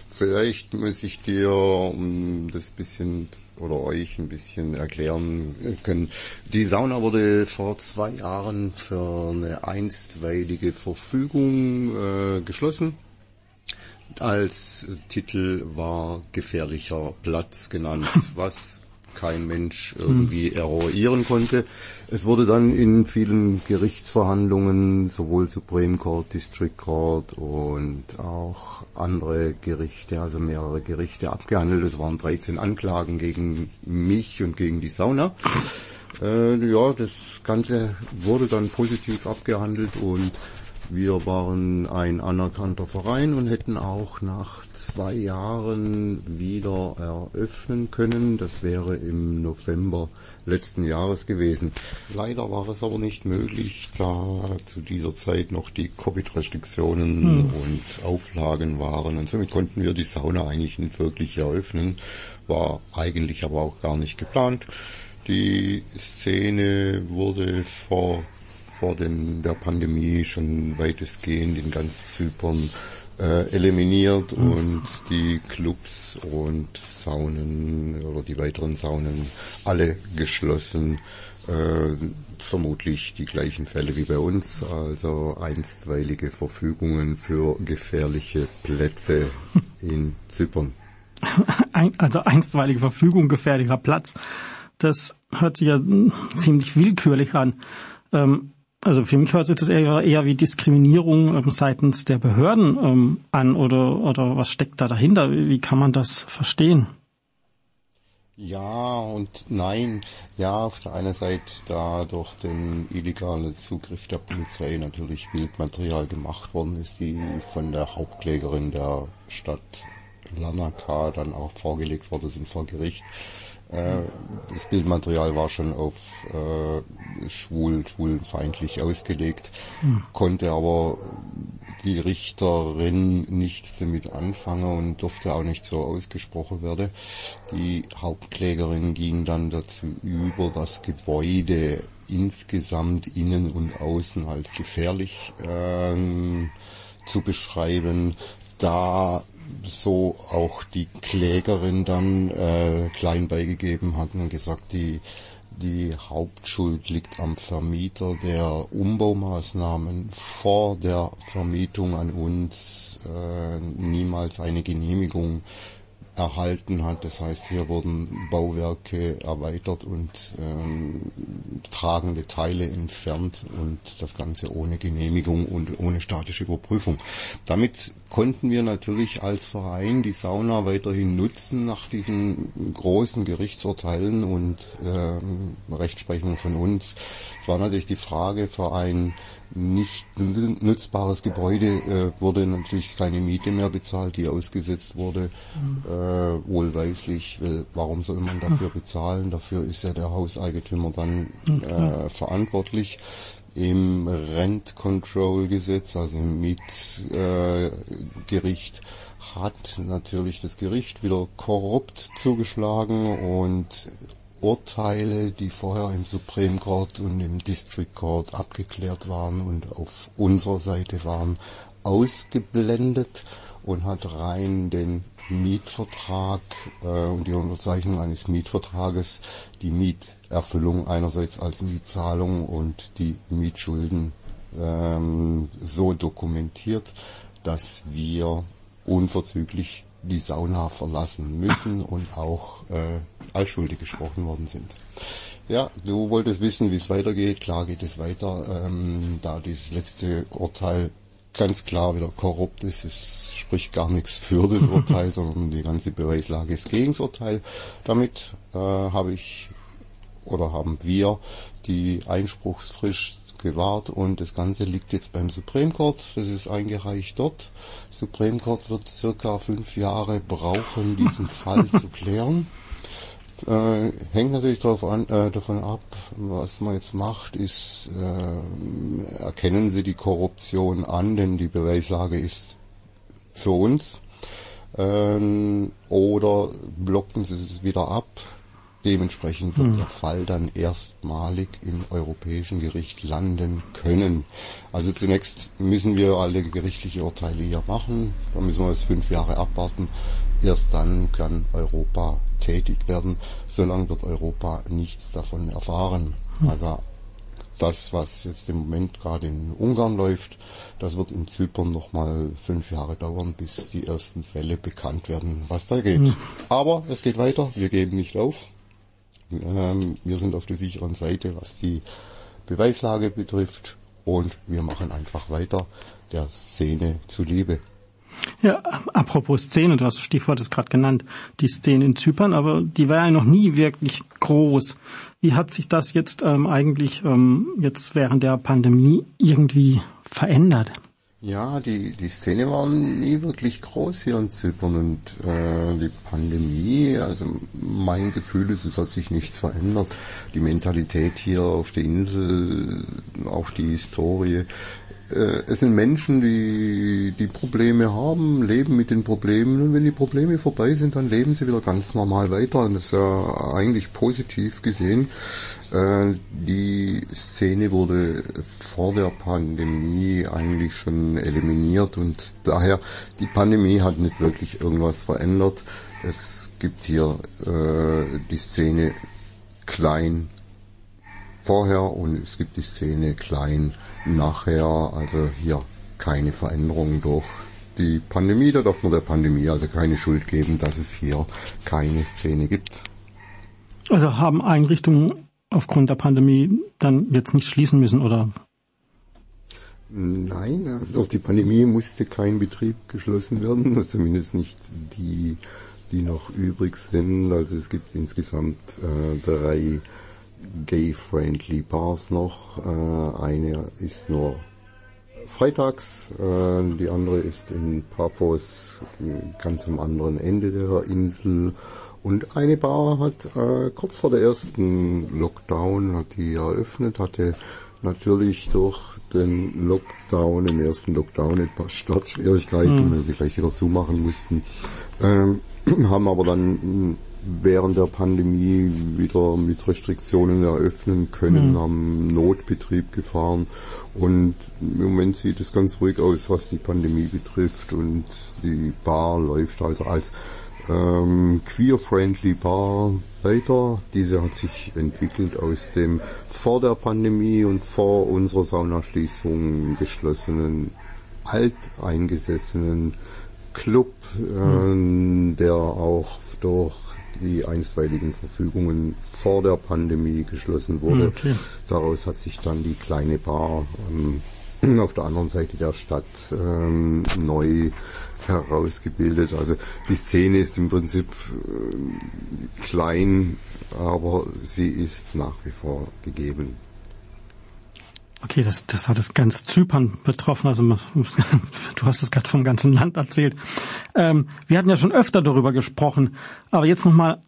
F: Vielleicht muss ich dir um das bisschen oder euch ein bisschen erklären können. Die Sauna wurde vor zwei Jahren für eine einstweilige Verfügung äh, geschlossen als Titel war gefährlicher Platz genannt, <laughs> was kein Mensch irgendwie eruieren konnte. Es wurde dann in vielen Gerichtsverhandlungen, sowohl Supreme Court, District Court und auch andere Gerichte, also mehrere Gerichte abgehandelt. Es waren 13 Anklagen gegen mich und gegen die Sauna. Äh, ja, das Ganze wurde dann positiv abgehandelt und wir waren ein anerkannter Verein und hätten auch nach zwei Jahren wieder eröffnen können. Das wäre im November letzten Jahres gewesen. Leider war es aber nicht möglich, da zu dieser Zeit noch die Covid-Restriktionen hm. und Auflagen waren. Und somit konnten wir die Sauna eigentlich nicht wirklich eröffnen. War eigentlich aber auch gar nicht geplant. Die Szene wurde vor, vor den, der Pandemie schon weitestgehend in ganz Zypern äh, eliminiert mhm. und die Clubs und Saunen oder die weiteren Saunen alle geschlossen. Äh, vermutlich die gleichen Fälle wie bei uns, also einstweilige Verfügungen für gefährliche Plätze <laughs> in Zypern.
A: Also einstweilige Verfügung, gefährlicher Platz. Das hört sich ja ziemlich willkürlich an. Ähm, also für mich hört sich das eher, eher wie Diskriminierung ähm, seitens der Behörden ähm, an oder, oder was steckt da dahinter? Wie kann man das verstehen?
F: Ja und nein. Ja, auf der einen Seite da durch den illegalen Zugriff der Polizei natürlich Bildmaterial gemacht worden ist, die von der Hauptklägerin der Stadt Lanaka dann auch vorgelegt worden sind vor Gericht. Äh, das Bildmaterial war schon auf äh, schwul, schwulenfeindlich ausgelegt, hm. konnte aber die Richterin nichts damit anfangen und durfte auch nicht so ausgesprochen werden. Die Hauptklägerin ging dann dazu über, das Gebäude insgesamt innen und außen als gefährlich ähm, zu beschreiben. Da so auch die Klägerin dann äh, klein beigegeben hat und gesagt, die, die Hauptschuld liegt am Vermieter der Umbaumaßnahmen vor der Vermietung an uns äh, niemals eine Genehmigung erhalten hat. Das heißt, hier wurden Bauwerke erweitert und ähm, tragende Teile entfernt und das Ganze ohne Genehmigung und ohne statische Überprüfung. Damit konnten wir natürlich als Verein die Sauna weiterhin nutzen nach diesen großen Gerichtsurteilen und ähm, Rechtsprechung von uns. Es war natürlich die Frage für ein nicht nutzbares Gebäude äh, wurde natürlich keine Miete mehr bezahlt, die ausgesetzt wurde, mhm. äh, wohlweislich. Weil, warum soll man dafür <laughs> bezahlen? Dafür ist ja der Hauseigentümer dann äh, verantwortlich. Im Rent Control Gesetz, also im Mietgericht, hat natürlich das Gericht wieder korrupt zugeschlagen und Urteile, die vorher im Supreme Court und im District Court abgeklärt waren und auf unserer Seite waren, ausgeblendet und hat rein den Mietvertrag äh, und die Unterzeichnung eines Mietvertrages, die Mieterfüllung einerseits als Mietzahlung und die Mietschulden ähm, so dokumentiert, dass wir unverzüglich die Sauna verlassen müssen und auch äh, als schuldig gesprochen worden sind. Ja, du wolltest wissen, wie es weitergeht. Klar geht es weiter, ähm, da dieses letzte Urteil ganz klar wieder korrupt ist. Es spricht gar nichts für das <laughs> Urteil, sondern die ganze Beweislage ist gegen das Urteil. Damit äh, habe ich oder haben wir die Einspruchsfrist gewahrt und das Ganze liegt jetzt beim Supreme Court. Das ist eingereicht dort. Supreme Court wird circa fünf Jahre brauchen, diesen <laughs> Fall zu klären. Äh, hängt natürlich darauf an, äh, davon ab, was man jetzt macht, ist, äh, erkennen Sie die Korruption an, denn die Beweislage ist für uns, ähm, oder blocken Sie es wieder ab, Dementsprechend wird der Fall dann erstmalig im Europäischen Gericht landen können. Also zunächst müssen wir alle gerichtliche Urteile hier machen. Da müssen wir jetzt fünf Jahre abwarten. Erst dann kann Europa tätig werden. Solange wird Europa nichts davon erfahren. Hm. Also das, was jetzt im Moment gerade in Ungarn läuft, das wird in Zypern nochmal fünf Jahre dauern, bis die ersten Fälle bekannt werden, was da geht. Hm. Aber es geht weiter, wir geben nicht auf. Ähm, wir sind auf der sicheren Seite, was die Beweislage betrifft und wir machen einfach weiter der Szene zuliebe.
A: Ja, apropos Szene, du hast das Stichwort jetzt gerade genannt, die Szene in Zypern, aber die war ja noch nie wirklich groß. Wie hat sich das jetzt ähm, eigentlich ähm, jetzt während der Pandemie irgendwie verändert?
F: Ja, die, die Szene war nie wirklich groß hier in Zypern und äh, die Pandemie, also mein Gefühl ist, es hat sich nichts verändert. Die Mentalität hier auf der Insel, auch die Historie, es sind Menschen, die die Probleme haben, leben mit den Problemen und wenn die Probleme vorbei sind, dann leben sie wieder ganz normal weiter und das ist ja eigentlich positiv gesehen. Äh, die Szene wurde vor der Pandemie eigentlich schon eliminiert und daher die Pandemie hat nicht wirklich irgendwas verändert. Es gibt hier äh, die Szene klein vorher und es gibt die Szene klein nachher, also hier keine Veränderung durch die Pandemie, da darf man der Pandemie also keine Schuld geben, dass es hier keine Szene gibt.
A: Also haben Einrichtungen aufgrund der Pandemie dann jetzt nicht schließen müssen, oder?
F: Nein, also durch die Pandemie musste kein Betrieb geschlossen werden, <laughs> zumindest nicht die, die noch übrig sind. Also es gibt insgesamt äh, drei gay-friendly Bars noch. Äh, eine ist nur freitags, äh, die andere ist in Paphos ganz am anderen Ende der Insel. Und eine Bar hat äh, kurz vor der ersten Lockdown hat die eröffnet, hatte natürlich durch den Lockdown, im ersten Lockdown ein paar Startschwierigkeiten, mhm. weil sie gleich wieder zumachen mussten. Ähm, <clears throat> haben aber dann während der Pandemie wieder mit Restriktionen eröffnen können, mhm. haben Notbetrieb gefahren und im Moment sieht es ganz ruhig aus, was die Pandemie betrifft und die Bar läuft also als ähm, queer-friendly Bar weiter. Diese hat sich entwickelt aus dem vor der Pandemie und vor unserer Saunaschließung geschlossenen alteingesessenen Club, äh, der auch durch die einstweiligen Verfügungen vor der Pandemie geschlossen wurde. Okay. Daraus hat sich dann die kleine Bar ähm, auf der anderen Seite der Stadt ähm, neu herausgebildet. Also die Szene ist im Prinzip äh, klein, aber sie ist nach wie vor gegeben.
A: Okay, das, das hat es ganz Zypern betroffen. Also <laughs> du hast es gerade vom ganzen Land erzählt. Ähm, wir hatten ja schon öfter darüber gesprochen, aber jetzt nochmal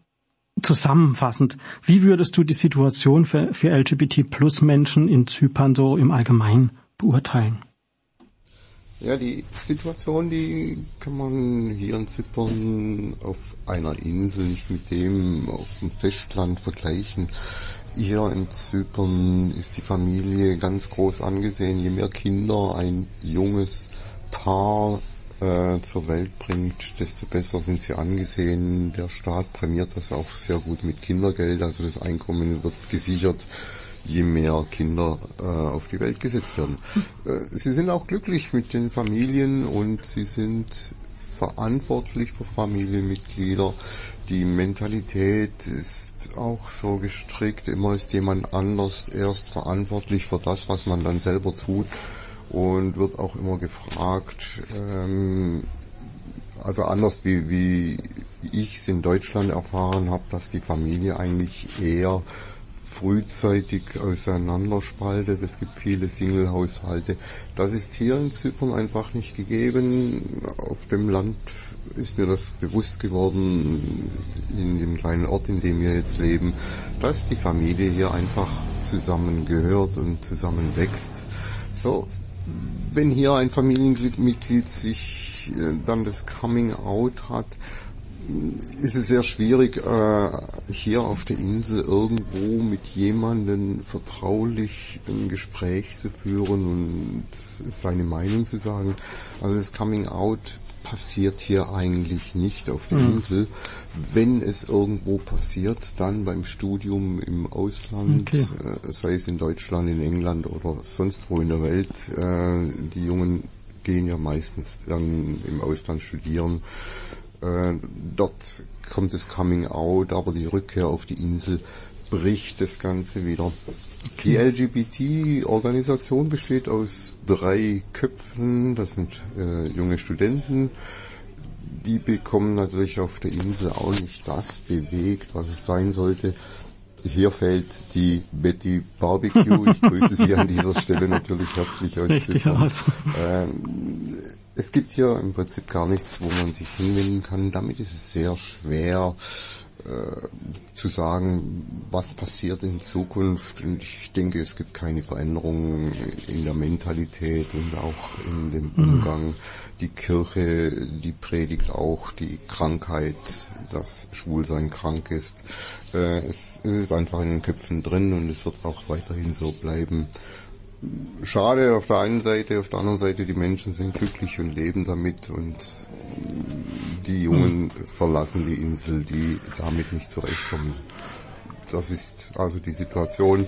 A: zusammenfassend. Wie würdest du die Situation für, für LGBT-Plus-Menschen in Zypern so im Allgemeinen beurteilen?
F: Ja, die Situation, die kann man hier in Zypern auf einer Insel nicht mit dem auf dem Festland vergleichen. Hier in Zypern ist die Familie ganz groß angesehen. Je mehr Kinder ein junges Paar äh, zur Welt bringt, desto besser sind sie angesehen. Der Staat prämiert das auch sehr gut mit Kindergeld, also das Einkommen wird gesichert, je mehr Kinder äh, auf die Welt gesetzt werden. Äh, sie sind auch glücklich mit den Familien und sie sind verantwortlich für Familienmitglieder. Die Mentalität ist auch so gestrickt, immer ist jemand anders erst verantwortlich für das, was man dann selber tut und wird auch immer gefragt, ähm, also anders wie, wie ich es in Deutschland erfahren habe, dass die Familie eigentlich eher frühzeitig auseinanderspaltet. Es gibt viele Single-Haushalte. Das ist hier in Zypern einfach nicht gegeben. Auf dem Land ist mir das bewusst geworden, in dem kleinen Ort, in dem wir jetzt leben, dass die Familie hier einfach zusammengehört und zusammen wächst. So, wenn hier ein Familienmitglied sich äh, dann das Coming Out hat, ist es sehr schwierig, äh, hier auf der Insel irgendwo mit jemandem vertraulich ein Gespräch zu führen und seine Meinung zu sagen. Also das Coming Out passiert hier eigentlich nicht auf der mhm. Insel. Wenn es irgendwo passiert, dann beim Studium im Ausland, okay. äh, sei es in Deutschland, in England oder sonst wo in der Welt. Äh, die Jungen gehen ja meistens dann im Ausland studieren. Äh, dort kommt das Coming Out, aber die Rückkehr auf die Insel bricht das Ganze wieder. Die LGBT-Organisation besteht aus drei Köpfen, das sind äh, junge Studenten, die bekommen natürlich auf der Insel auch nicht das bewegt, was es sein sollte. Hier fällt die Betty Barbecue. Ich grüße Sie an dieser Stelle natürlich herzlich aus <laughs> Zypern. Ähm, es gibt hier im Prinzip gar nichts, wo man sich hinwenden kann. Damit ist es sehr schwer, äh, zu sagen, was passiert in Zukunft. Und ich denke, es gibt keine Veränderungen in der Mentalität und auch in dem mhm. Umgang. Die Kirche, die predigt auch die Krankheit, dass Schwulsein krank ist. Äh, es ist einfach in den Köpfen drin und es wird auch weiterhin so bleiben schade auf der einen Seite, auf der anderen Seite, die Menschen sind glücklich und leben damit und die Jungen verlassen die Insel, die damit nicht zurechtkommen. Das ist also die Situation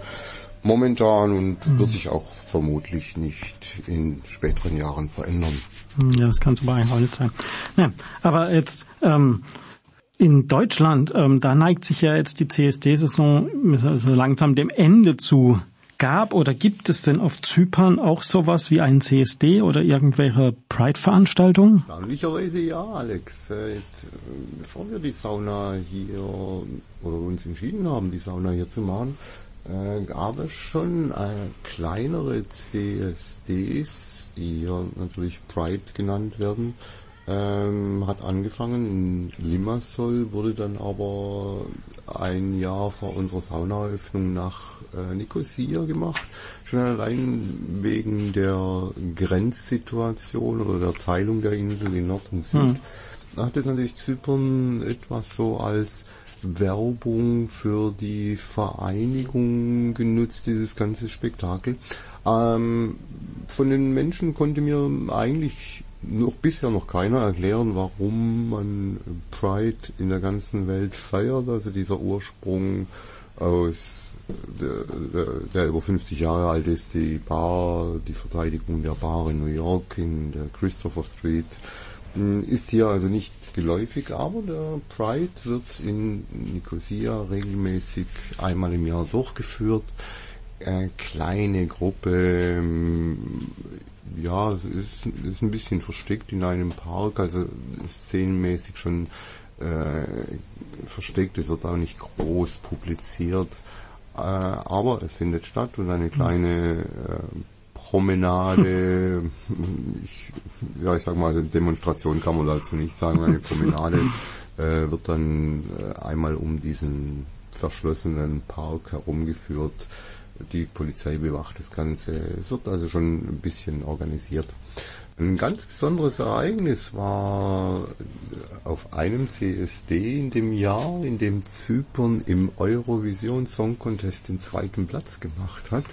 F: momentan und mhm. wird sich auch vermutlich nicht in späteren Jahren verändern.
A: Hm, ja, das kann so nicht sein. Ja, aber jetzt ähm, in Deutschland, ähm, da neigt sich ja jetzt die CSD-Saison so langsam dem Ende zu. Gab oder gibt es denn auf Zypern auch sowas wie einen CSD oder irgendwelche Pride-Veranstaltungen?
F: Erstaunlicherweise ja, Alex. Äh, bevor wir die Sauna hier oder uns entschieden haben, die Sauna hier zu machen, äh, gab es schon äh, kleinere CSDs, die hier natürlich Pride genannt werden. Ähm, hat angefangen in Limassol, wurde dann aber ein Jahr vor unserer Saunaeröffnung nach äh, Nicosia gemacht. Schon allein wegen der Grenzsituation oder der Teilung der Insel in Nord und Süd. Hm. Da hat es natürlich Zypern etwas so als Werbung für die Vereinigung genutzt, dieses ganze Spektakel. Ähm, von den Menschen konnte mir eigentlich noch bisher noch keiner erklären, warum man Pride in der ganzen Welt feiert. Also dieser Ursprung aus der, der, über 50 Jahre alt ist, die Bar, die Verteidigung der Bar in New York in der Christopher Street, hm, ist hier also nicht geläufig, aber der Pride wird in Nicosia regelmäßig einmal im Jahr durchgeführt. Eine kleine Gruppe, hm, ja, ist, ist ein bisschen versteckt in einem Park, also szenenmäßig schon äh, versteckt, es wird auch nicht groß publiziert, äh, aber es findet statt und eine kleine äh, Promenade, <laughs> ich, ja ich sag mal, Demonstration kann man dazu nicht sagen, eine Promenade <laughs> äh, wird dann äh, einmal um diesen verschlossenen Park herumgeführt. Die Polizei bewacht das Ganze. Es wird also schon ein bisschen organisiert. Ein ganz besonderes Ereignis war auf einem CSD in dem Jahr, in dem Zypern im Eurovision Song Contest den zweiten Platz gemacht hat.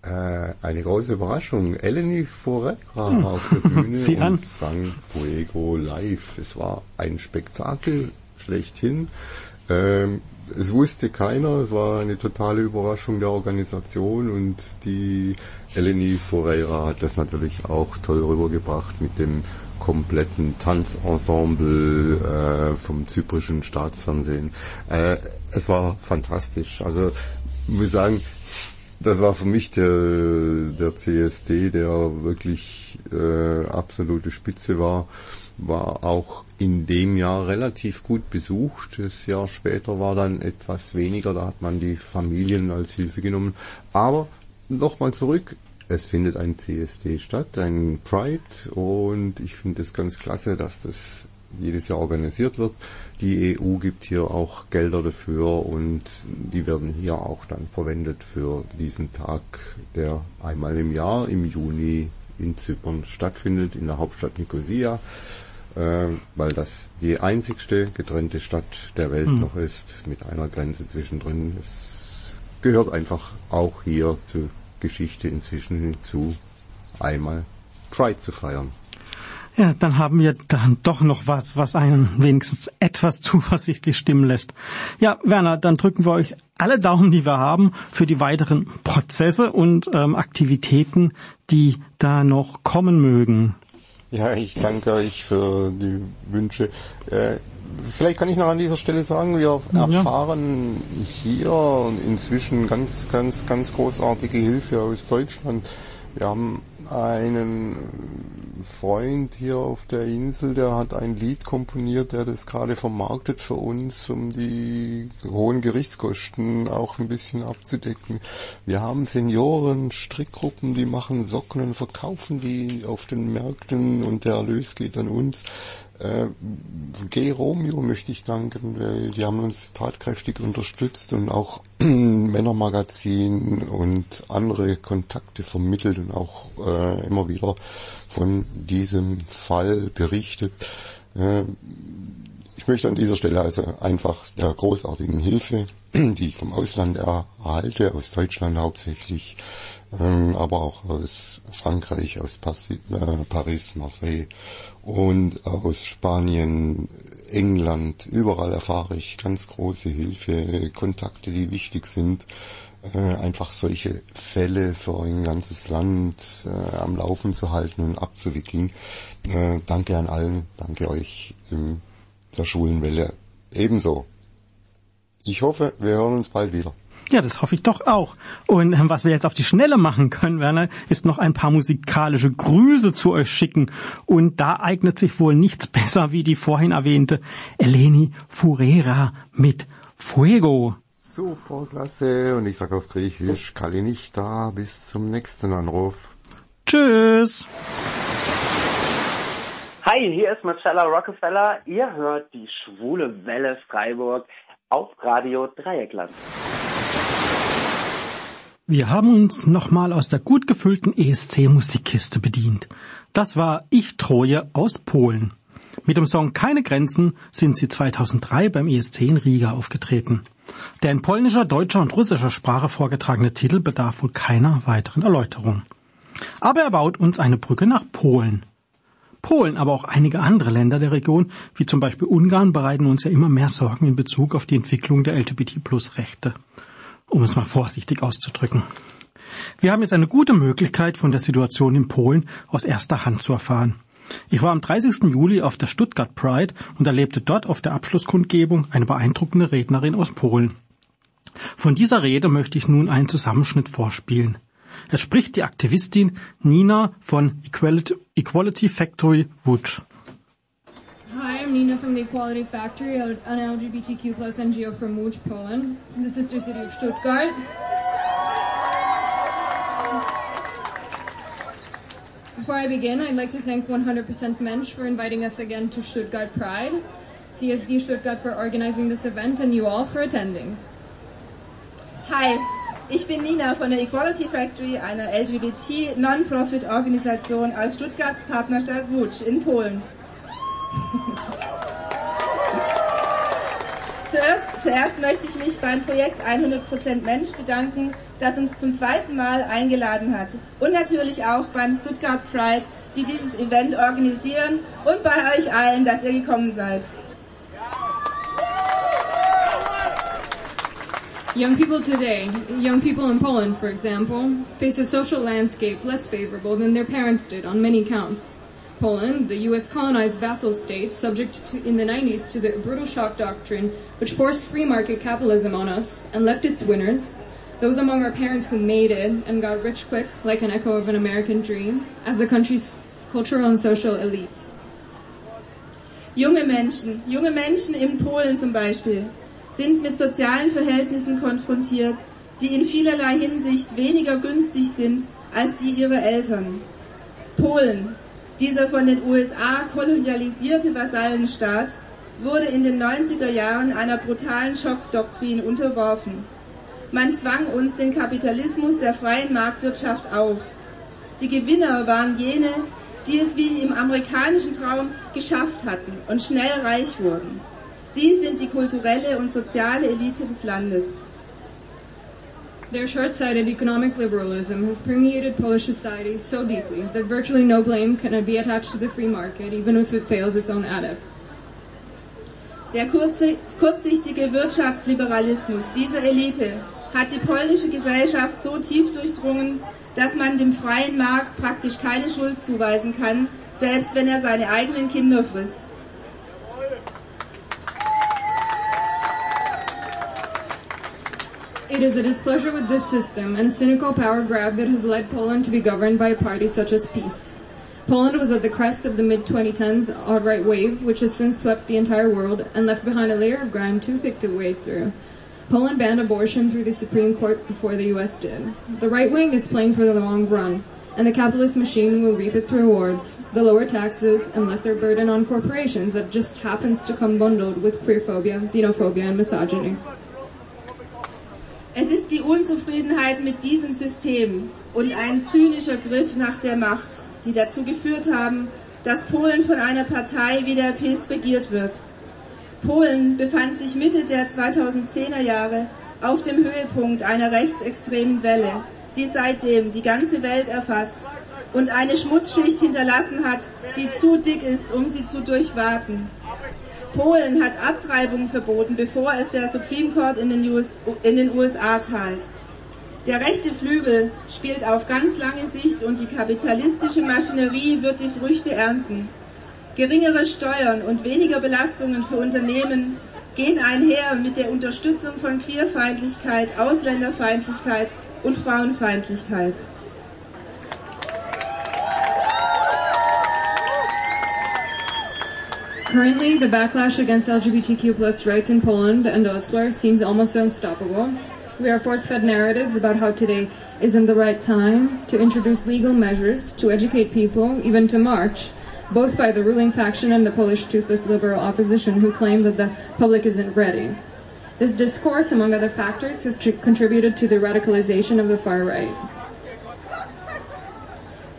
F: Äh, eine große Überraschung. Eleni Forera hm. war auf der Bühne <laughs> Sie und an. sang Fuego live. Es war ein Spektakel schlechthin. Ähm, es wusste keiner, es war eine totale Überraschung der Organisation und die Eleni Ferreira hat das natürlich auch toll rübergebracht mit dem kompletten Tanzensemble äh, vom zyprischen Staatsfernsehen. Äh, es war fantastisch. Also ich muss sagen, das war für mich der, der CSD, der wirklich äh, absolute Spitze war war auch in dem Jahr relativ gut besucht. Das Jahr später war dann etwas weniger, da hat man die Familien als Hilfe genommen. Aber nochmal zurück, es findet ein CSD statt, ein Pride und ich finde es ganz klasse, dass das jedes Jahr organisiert wird. Die EU gibt hier auch Gelder dafür und die werden hier auch dann verwendet für diesen Tag, der einmal im Jahr im Juni in Zypern stattfindet, in der Hauptstadt Nicosia weil das die einzigste getrennte Stadt der Welt mhm. noch ist, mit einer Grenze zwischendrin. Es gehört einfach auch hier zur Geschichte inzwischen hinzu, einmal Pride zu feiern.
A: Ja, dann haben wir dann doch noch was, was einen wenigstens etwas <laughs> zuversichtlich stimmen lässt. Ja, Werner, dann drücken wir euch alle Daumen, die wir haben, für die weiteren Prozesse und ähm, Aktivitäten, die da noch kommen mögen.
F: Ja, ich danke euch für die Wünsche. Äh, vielleicht kann ich noch an dieser Stelle sagen, wir erfahren ja. hier inzwischen ganz, ganz, ganz großartige Hilfe aus Deutschland. Wir haben einen Freund hier auf der Insel, der hat ein Lied komponiert, der das gerade vermarktet für uns, um die hohen Gerichtskosten auch ein bisschen abzudecken. Wir haben Senioren, Strickgruppen, die machen Socken und verkaufen die auf den Märkten und der Erlös geht an uns. Äh, G. Romeo möchte ich danken, weil die haben uns tatkräftig unterstützt und auch <clears throat> Männermagazin und andere Kontakte vermittelt und auch äh, immer wieder von diesem Fall berichtet. Äh, ich möchte an dieser Stelle also einfach der großartigen Hilfe, <clears throat> die ich vom Ausland erhalte, aus Deutschland hauptsächlich, ähm, aber auch aus Frankreich, aus äh, Paris, Marseille und aus Spanien, England, überall erfahre ich ganz große Hilfe, Kontakte, die wichtig sind, äh, einfach solche Fälle für ein ganzes Land äh, am Laufen zu halten und abzuwickeln. Äh, danke an allen, danke euch in der Schulenwelle ebenso. Ich hoffe, wir hören uns bald wieder.
A: Ja, das hoffe ich doch auch. Und ähm, was wir jetzt auf die Schnelle machen können, Werner, ist noch ein paar musikalische Grüße zu euch schicken. Und da eignet sich wohl nichts <laughs> besser wie die vorhin erwähnte Eleni Furera mit Fuego.
F: Super, klasse. Und ich sage auf Griechisch, Kali nicht da. Bis zum nächsten Anruf.
A: Tschüss.
G: Hi, hier ist Marcella Rockefeller. Ihr hört die schwule Welle Freiburg auf Radio Dreieckland.
A: Wir haben uns nochmal aus der gut gefüllten ESC-Musikkiste bedient. Das war Ich Troje aus Polen. Mit dem Song Keine Grenzen sind sie 2003 beim ESC in Riga aufgetreten. Der in polnischer, deutscher und russischer Sprache vorgetragene Titel bedarf wohl keiner weiteren Erläuterung. Aber er baut uns eine Brücke nach Polen. Polen, aber auch einige andere Länder der Region, wie zum Beispiel Ungarn, bereiten uns ja immer mehr Sorgen in Bezug auf die Entwicklung der LGBT-Plus-Rechte um es mal vorsichtig auszudrücken. Wir haben jetzt eine gute Möglichkeit, von der Situation in Polen aus erster Hand zu erfahren. Ich war am 30. Juli auf der Stuttgart Pride und erlebte dort auf der Abschlusskundgebung eine beeindruckende Rednerin aus Polen. Von dieser Rede möchte ich nun einen Zusammenschnitt vorspielen. Es spricht die Aktivistin Nina von Equality, Equality Factory Łódź.
H: Nina from the Equality Factory, an LGBTQ plus NGO from Łódź, Poland, the sister city of Stuttgart. Before I begin, I'd like to thank 100% Mensch for inviting us again to Stuttgart Pride, CSD Stuttgart for organizing this event, and you all for attending.
I: Hi, ich bin Nina von der Equality Factory, einer LGBT-Non-Profit-Organisation aus Stuttgarts Partnerstadt Łódź in Polen. <laughs> Zuerst, zuerst, möchte ich mich beim Projekt 100% Mensch bedanken, das uns zum zweiten Mal eingeladen hat. Und natürlich auch beim Stuttgart Pride, die dieses Event organisieren und bei euch allen, dass ihr gekommen seid.
H: Young people today, young people in Poland, for example, face a social landscape less favorable than their parents did on many counts. Poland, the U.S. colonized vassal state, subject to, in the 90s to the brutal shock doctrine, which forced free market capitalism on us and left its winners, those among our parents who made it and got rich quick, like an echo of an American dream, as the country's cultural and social elite.
I: Junge Menschen, junge Menschen in Polen zum Beispiel, sind mit sozialen Verhältnissen konfrontiert, die in vielerlei Hinsicht weniger günstig sind als die ihrer Eltern. Polen, Dieser von den USA kolonialisierte Vasallenstaat wurde in den 90er Jahren einer brutalen Schockdoktrin unterworfen. Man zwang uns den Kapitalismus der freien Marktwirtschaft auf. Die Gewinner waren jene, die es wie im amerikanischen Traum geschafft hatten und schnell reich wurden. Sie sind die kulturelle und soziale Elite des Landes.
H: Their short-sighted economic liberalism has permeated Polish society so deeply that virtually no blame can be attached to the free market, even if it fails its own adepts.
I: Der kurzsichtige Wirtschaftsliberalismus dieser Elite hat die polnische Gesellschaft so tief durchdrungen, dass man dem freien Markt praktisch keine Schuld zuweisen kann, selbst wenn er seine eigenen Kinder frisst.
H: It is a displeasure with this system and a cynical power grab that has led Poland to be governed by a party such as PiS. Poland was at the crest of the mid-2010s alt-right wave, which has since swept the entire world and left behind a layer of grime too thick to wade through. Poland banned abortion through the Supreme Court before the US did. The right wing is playing for the long run. and the capitalist machine will reap its rewards, the lower taxes and lesser burden on corporations that just happens to come bundled with queerphobia, xenophobia and misogyny.
I: Es ist die Unzufriedenheit mit diesem System und ein zynischer Griff nach der Macht, die dazu geführt haben, dass Polen von einer Partei wie der PiS regiert wird. Polen befand sich Mitte der 2010er Jahre auf dem Höhepunkt einer rechtsextremen Welle, die seitdem die ganze Welt erfasst und eine Schmutzschicht hinterlassen hat, die zu dick ist, um sie zu durchwaten. Polen hat Abtreibung verboten, bevor es der Supreme Court in den, US, in den USA teilt. Der rechte Flügel spielt auf ganz lange Sicht und die kapitalistische Maschinerie wird die Früchte ernten. Geringere Steuern und weniger Belastungen für Unternehmen gehen einher mit der Unterstützung von Queerfeindlichkeit, Ausländerfeindlichkeit und Frauenfeindlichkeit.
H: Currently, the backlash against LGBTQ plus rights in Poland and elsewhere seems almost unstoppable. We are force-fed narratives about how today isn't the right time to introduce legal measures, to educate people, even to march, both by the ruling faction and the Polish toothless liberal opposition who claim that the public isn't ready. This discourse, among other factors, has contributed to the radicalization of the far right.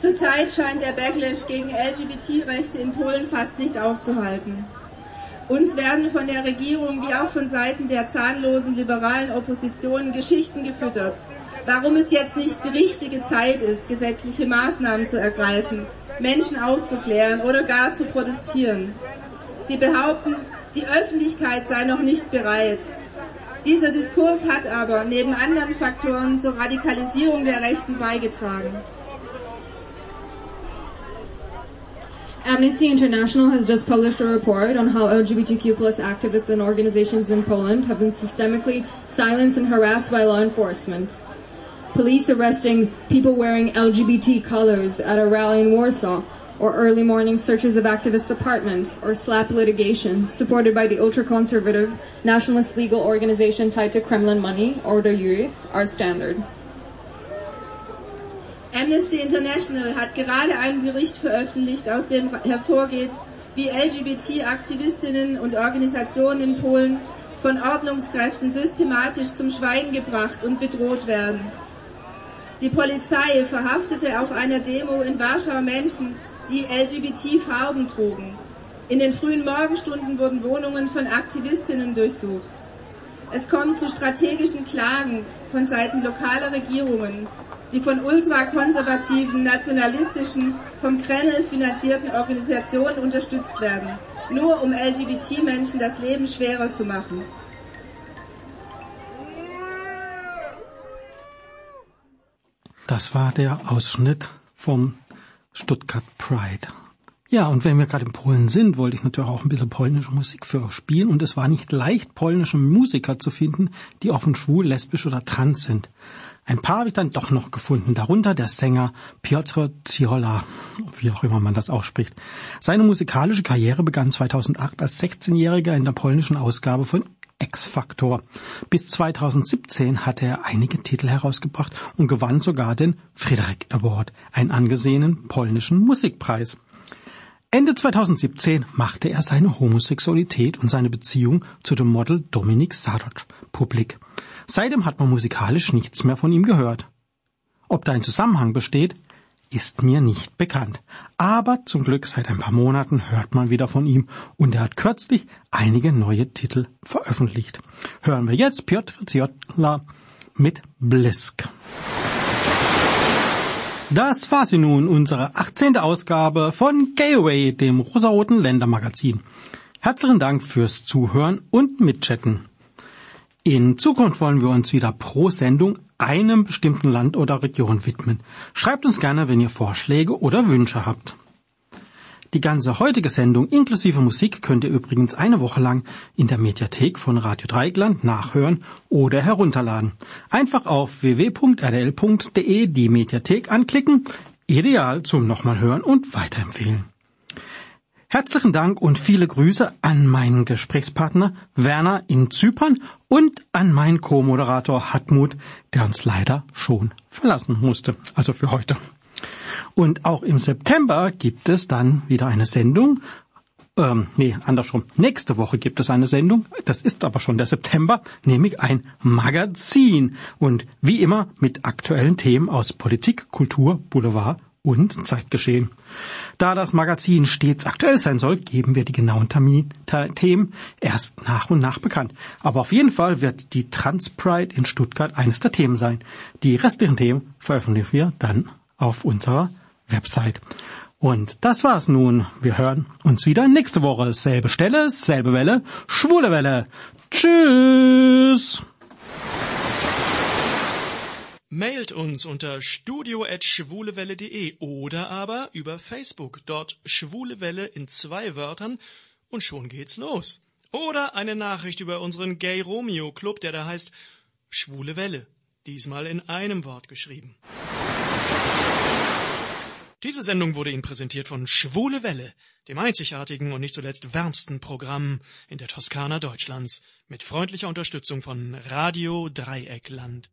I: Zurzeit scheint der Backlash gegen LGBT-Rechte in Polen fast nicht aufzuhalten. Uns werden von der Regierung wie auch von Seiten der zahnlosen liberalen Opposition Geschichten gefüttert, warum es jetzt nicht die richtige Zeit ist, gesetzliche Maßnahmen zu ergreifen, Menschen aufzuklären oder gar zu protestieren. Sie behaupten, die Öffentlichkeit sei noch nicht bereit. Dieser Diskurs hat aber neben anderen Faktoren zur Radikalisierung der Rechten beigetragen.
H: Amnesty International has just published a report on how LGBTQ plus activists and organizations in Poland have been systemically silenced and harassed by law enforcement. Police arresting people wearing LGBT colors at a rally in Warsaw, or early morning searches of activists' apartments, or slap litigation supported by the ultra-conservative nationalist legal organization tied to Kremlin money, Order Juris, are standard.
I: Amnesty International hat gerade einen Bericht veröffentlicht, aus dem hervorgeht, wie LGBT-Aktivistinnen und Organisationen in Polen von Ordnungskräften systematisch zum Schweigen gebracht und bedroht werden. Die Polizei verhaftete auf einer Demo in Warschau Menschen, die LGBT-Farben trugen. In den frühen Morgenstunden wurden Wohnungen von Aktivistinnen durchsucht. Es kommt zu strategischen Klagen von Seiten lokaler Regierungen, die von ultrakonservativen, nationalistischen, vom Kreml finanzierten Organisationen unterstützt werden, nur um LGBT-Menschen das Leben schwerer zu machen.
A: Das war der Ausschnitt vom Stuttgart Pride. Ja, und wenn wir gerade in Polen sind, wollte ich natürlich auch ein bisschen polnische Musik für euch spielen. Und es war nicht leicht, polnische Musiker zu finden, die offen schwul, lesbisch oder trans sind. Ein paar habe ich dann doch noch gefunden, darunter der Sänger Piotr Ziola, wie auch immer man das ausspricht. Seine musikalische Karriere begann 2008 als 16-Jähriger in der polnischen Ausgabe von X-Factor. Bis 2017 hatte er einige Titel herausgebracht und gewann sogar den Friedrich Award, einen angesehenen polnischen Musikpreis. Ende 2017 machte er seine Homosexualität und seine Beziehung zu dem Model Dominik Sadoc publik. Seitdem hat man musikalisch nichts mehr von ihm gehört. Ob da ein Zusammenhang besteht, ist mir nicht bekannt. Aber zum Glück seit ein paar Monaten hört man wieder von ihm und er hat kürzlich einige neue Titel veröffentlicht. Hören wir jetzt Piotr Ziotla mit Blisk. Das war sie nun, unsere 18. Ausgabe von Gayaway, dem rosaroten Ländermagazin. Herzlichen Dank fürs Zuhören und Mitchatten. In Zukunft wollen wir uns wieder pro Sendung einem bestimmten Land oder Region widmen. Schreibt uns gerne, wenn ihr Vorschläge oder Wünsche habt. Die ganze heutige Sendung inklusive Musik könnt ihr übrigens eine Woche lang in der Mediathek von Radio Dreigland nachhören oder herunterladen. Einfach auf www.rdl.de die Mediathek anklicken, ideal zum nochmal hören und weiterempfehlen. Herzlichen Dank und viele Grüße an meinen Gesprächspartner Werner in Zypern und an meinen Co-Moderator Hartmut, der uns leider schon verlassen musste, also für heute. Und auch im September gibt es dann wieder eine Sendung. Ähm, nee, andersrum. Nächste Woche gibt es eine Sendung. Das ist aber schon der September, nämlich ein Magazin. Und wie immer mit aktuellen Themen aus Politik, Kultur, Boulevard und Zeitgeschehen. Da das Magazin stets aktuell sein soll, geben wir die genauen Termin, Themen erst nach und nach bekannt. Aber auf jeden Fall wird die Transpride in Stuttgart eines der Themen sein. Die restlichen Themen veröffentlichen wir dann auf unserer Website. Und das war's nun. Wir hören uns wieder nächste Woche. Selbe Stelle, selbe Welle, schwule Welle. Tschüss!
C: Mailt uns unter studio.schwulewelle.de oder aber über Facebook. Dort Schwule Welle in zwei Wörtern und schon geht's los. Oder eine Nachricht über unseren Gay Romeo Club, der da heißt Schwule Welle. Diesmal in einem Wort geschrieben. Diese Sendung wurde Ihnen präsentiert von Schwule Welle, dem einzigartigen und nicht zuletzt wärmsten Programm in der Toskana Deutschlands, mit freundlicher Unterstützung von Radio Dreieckland.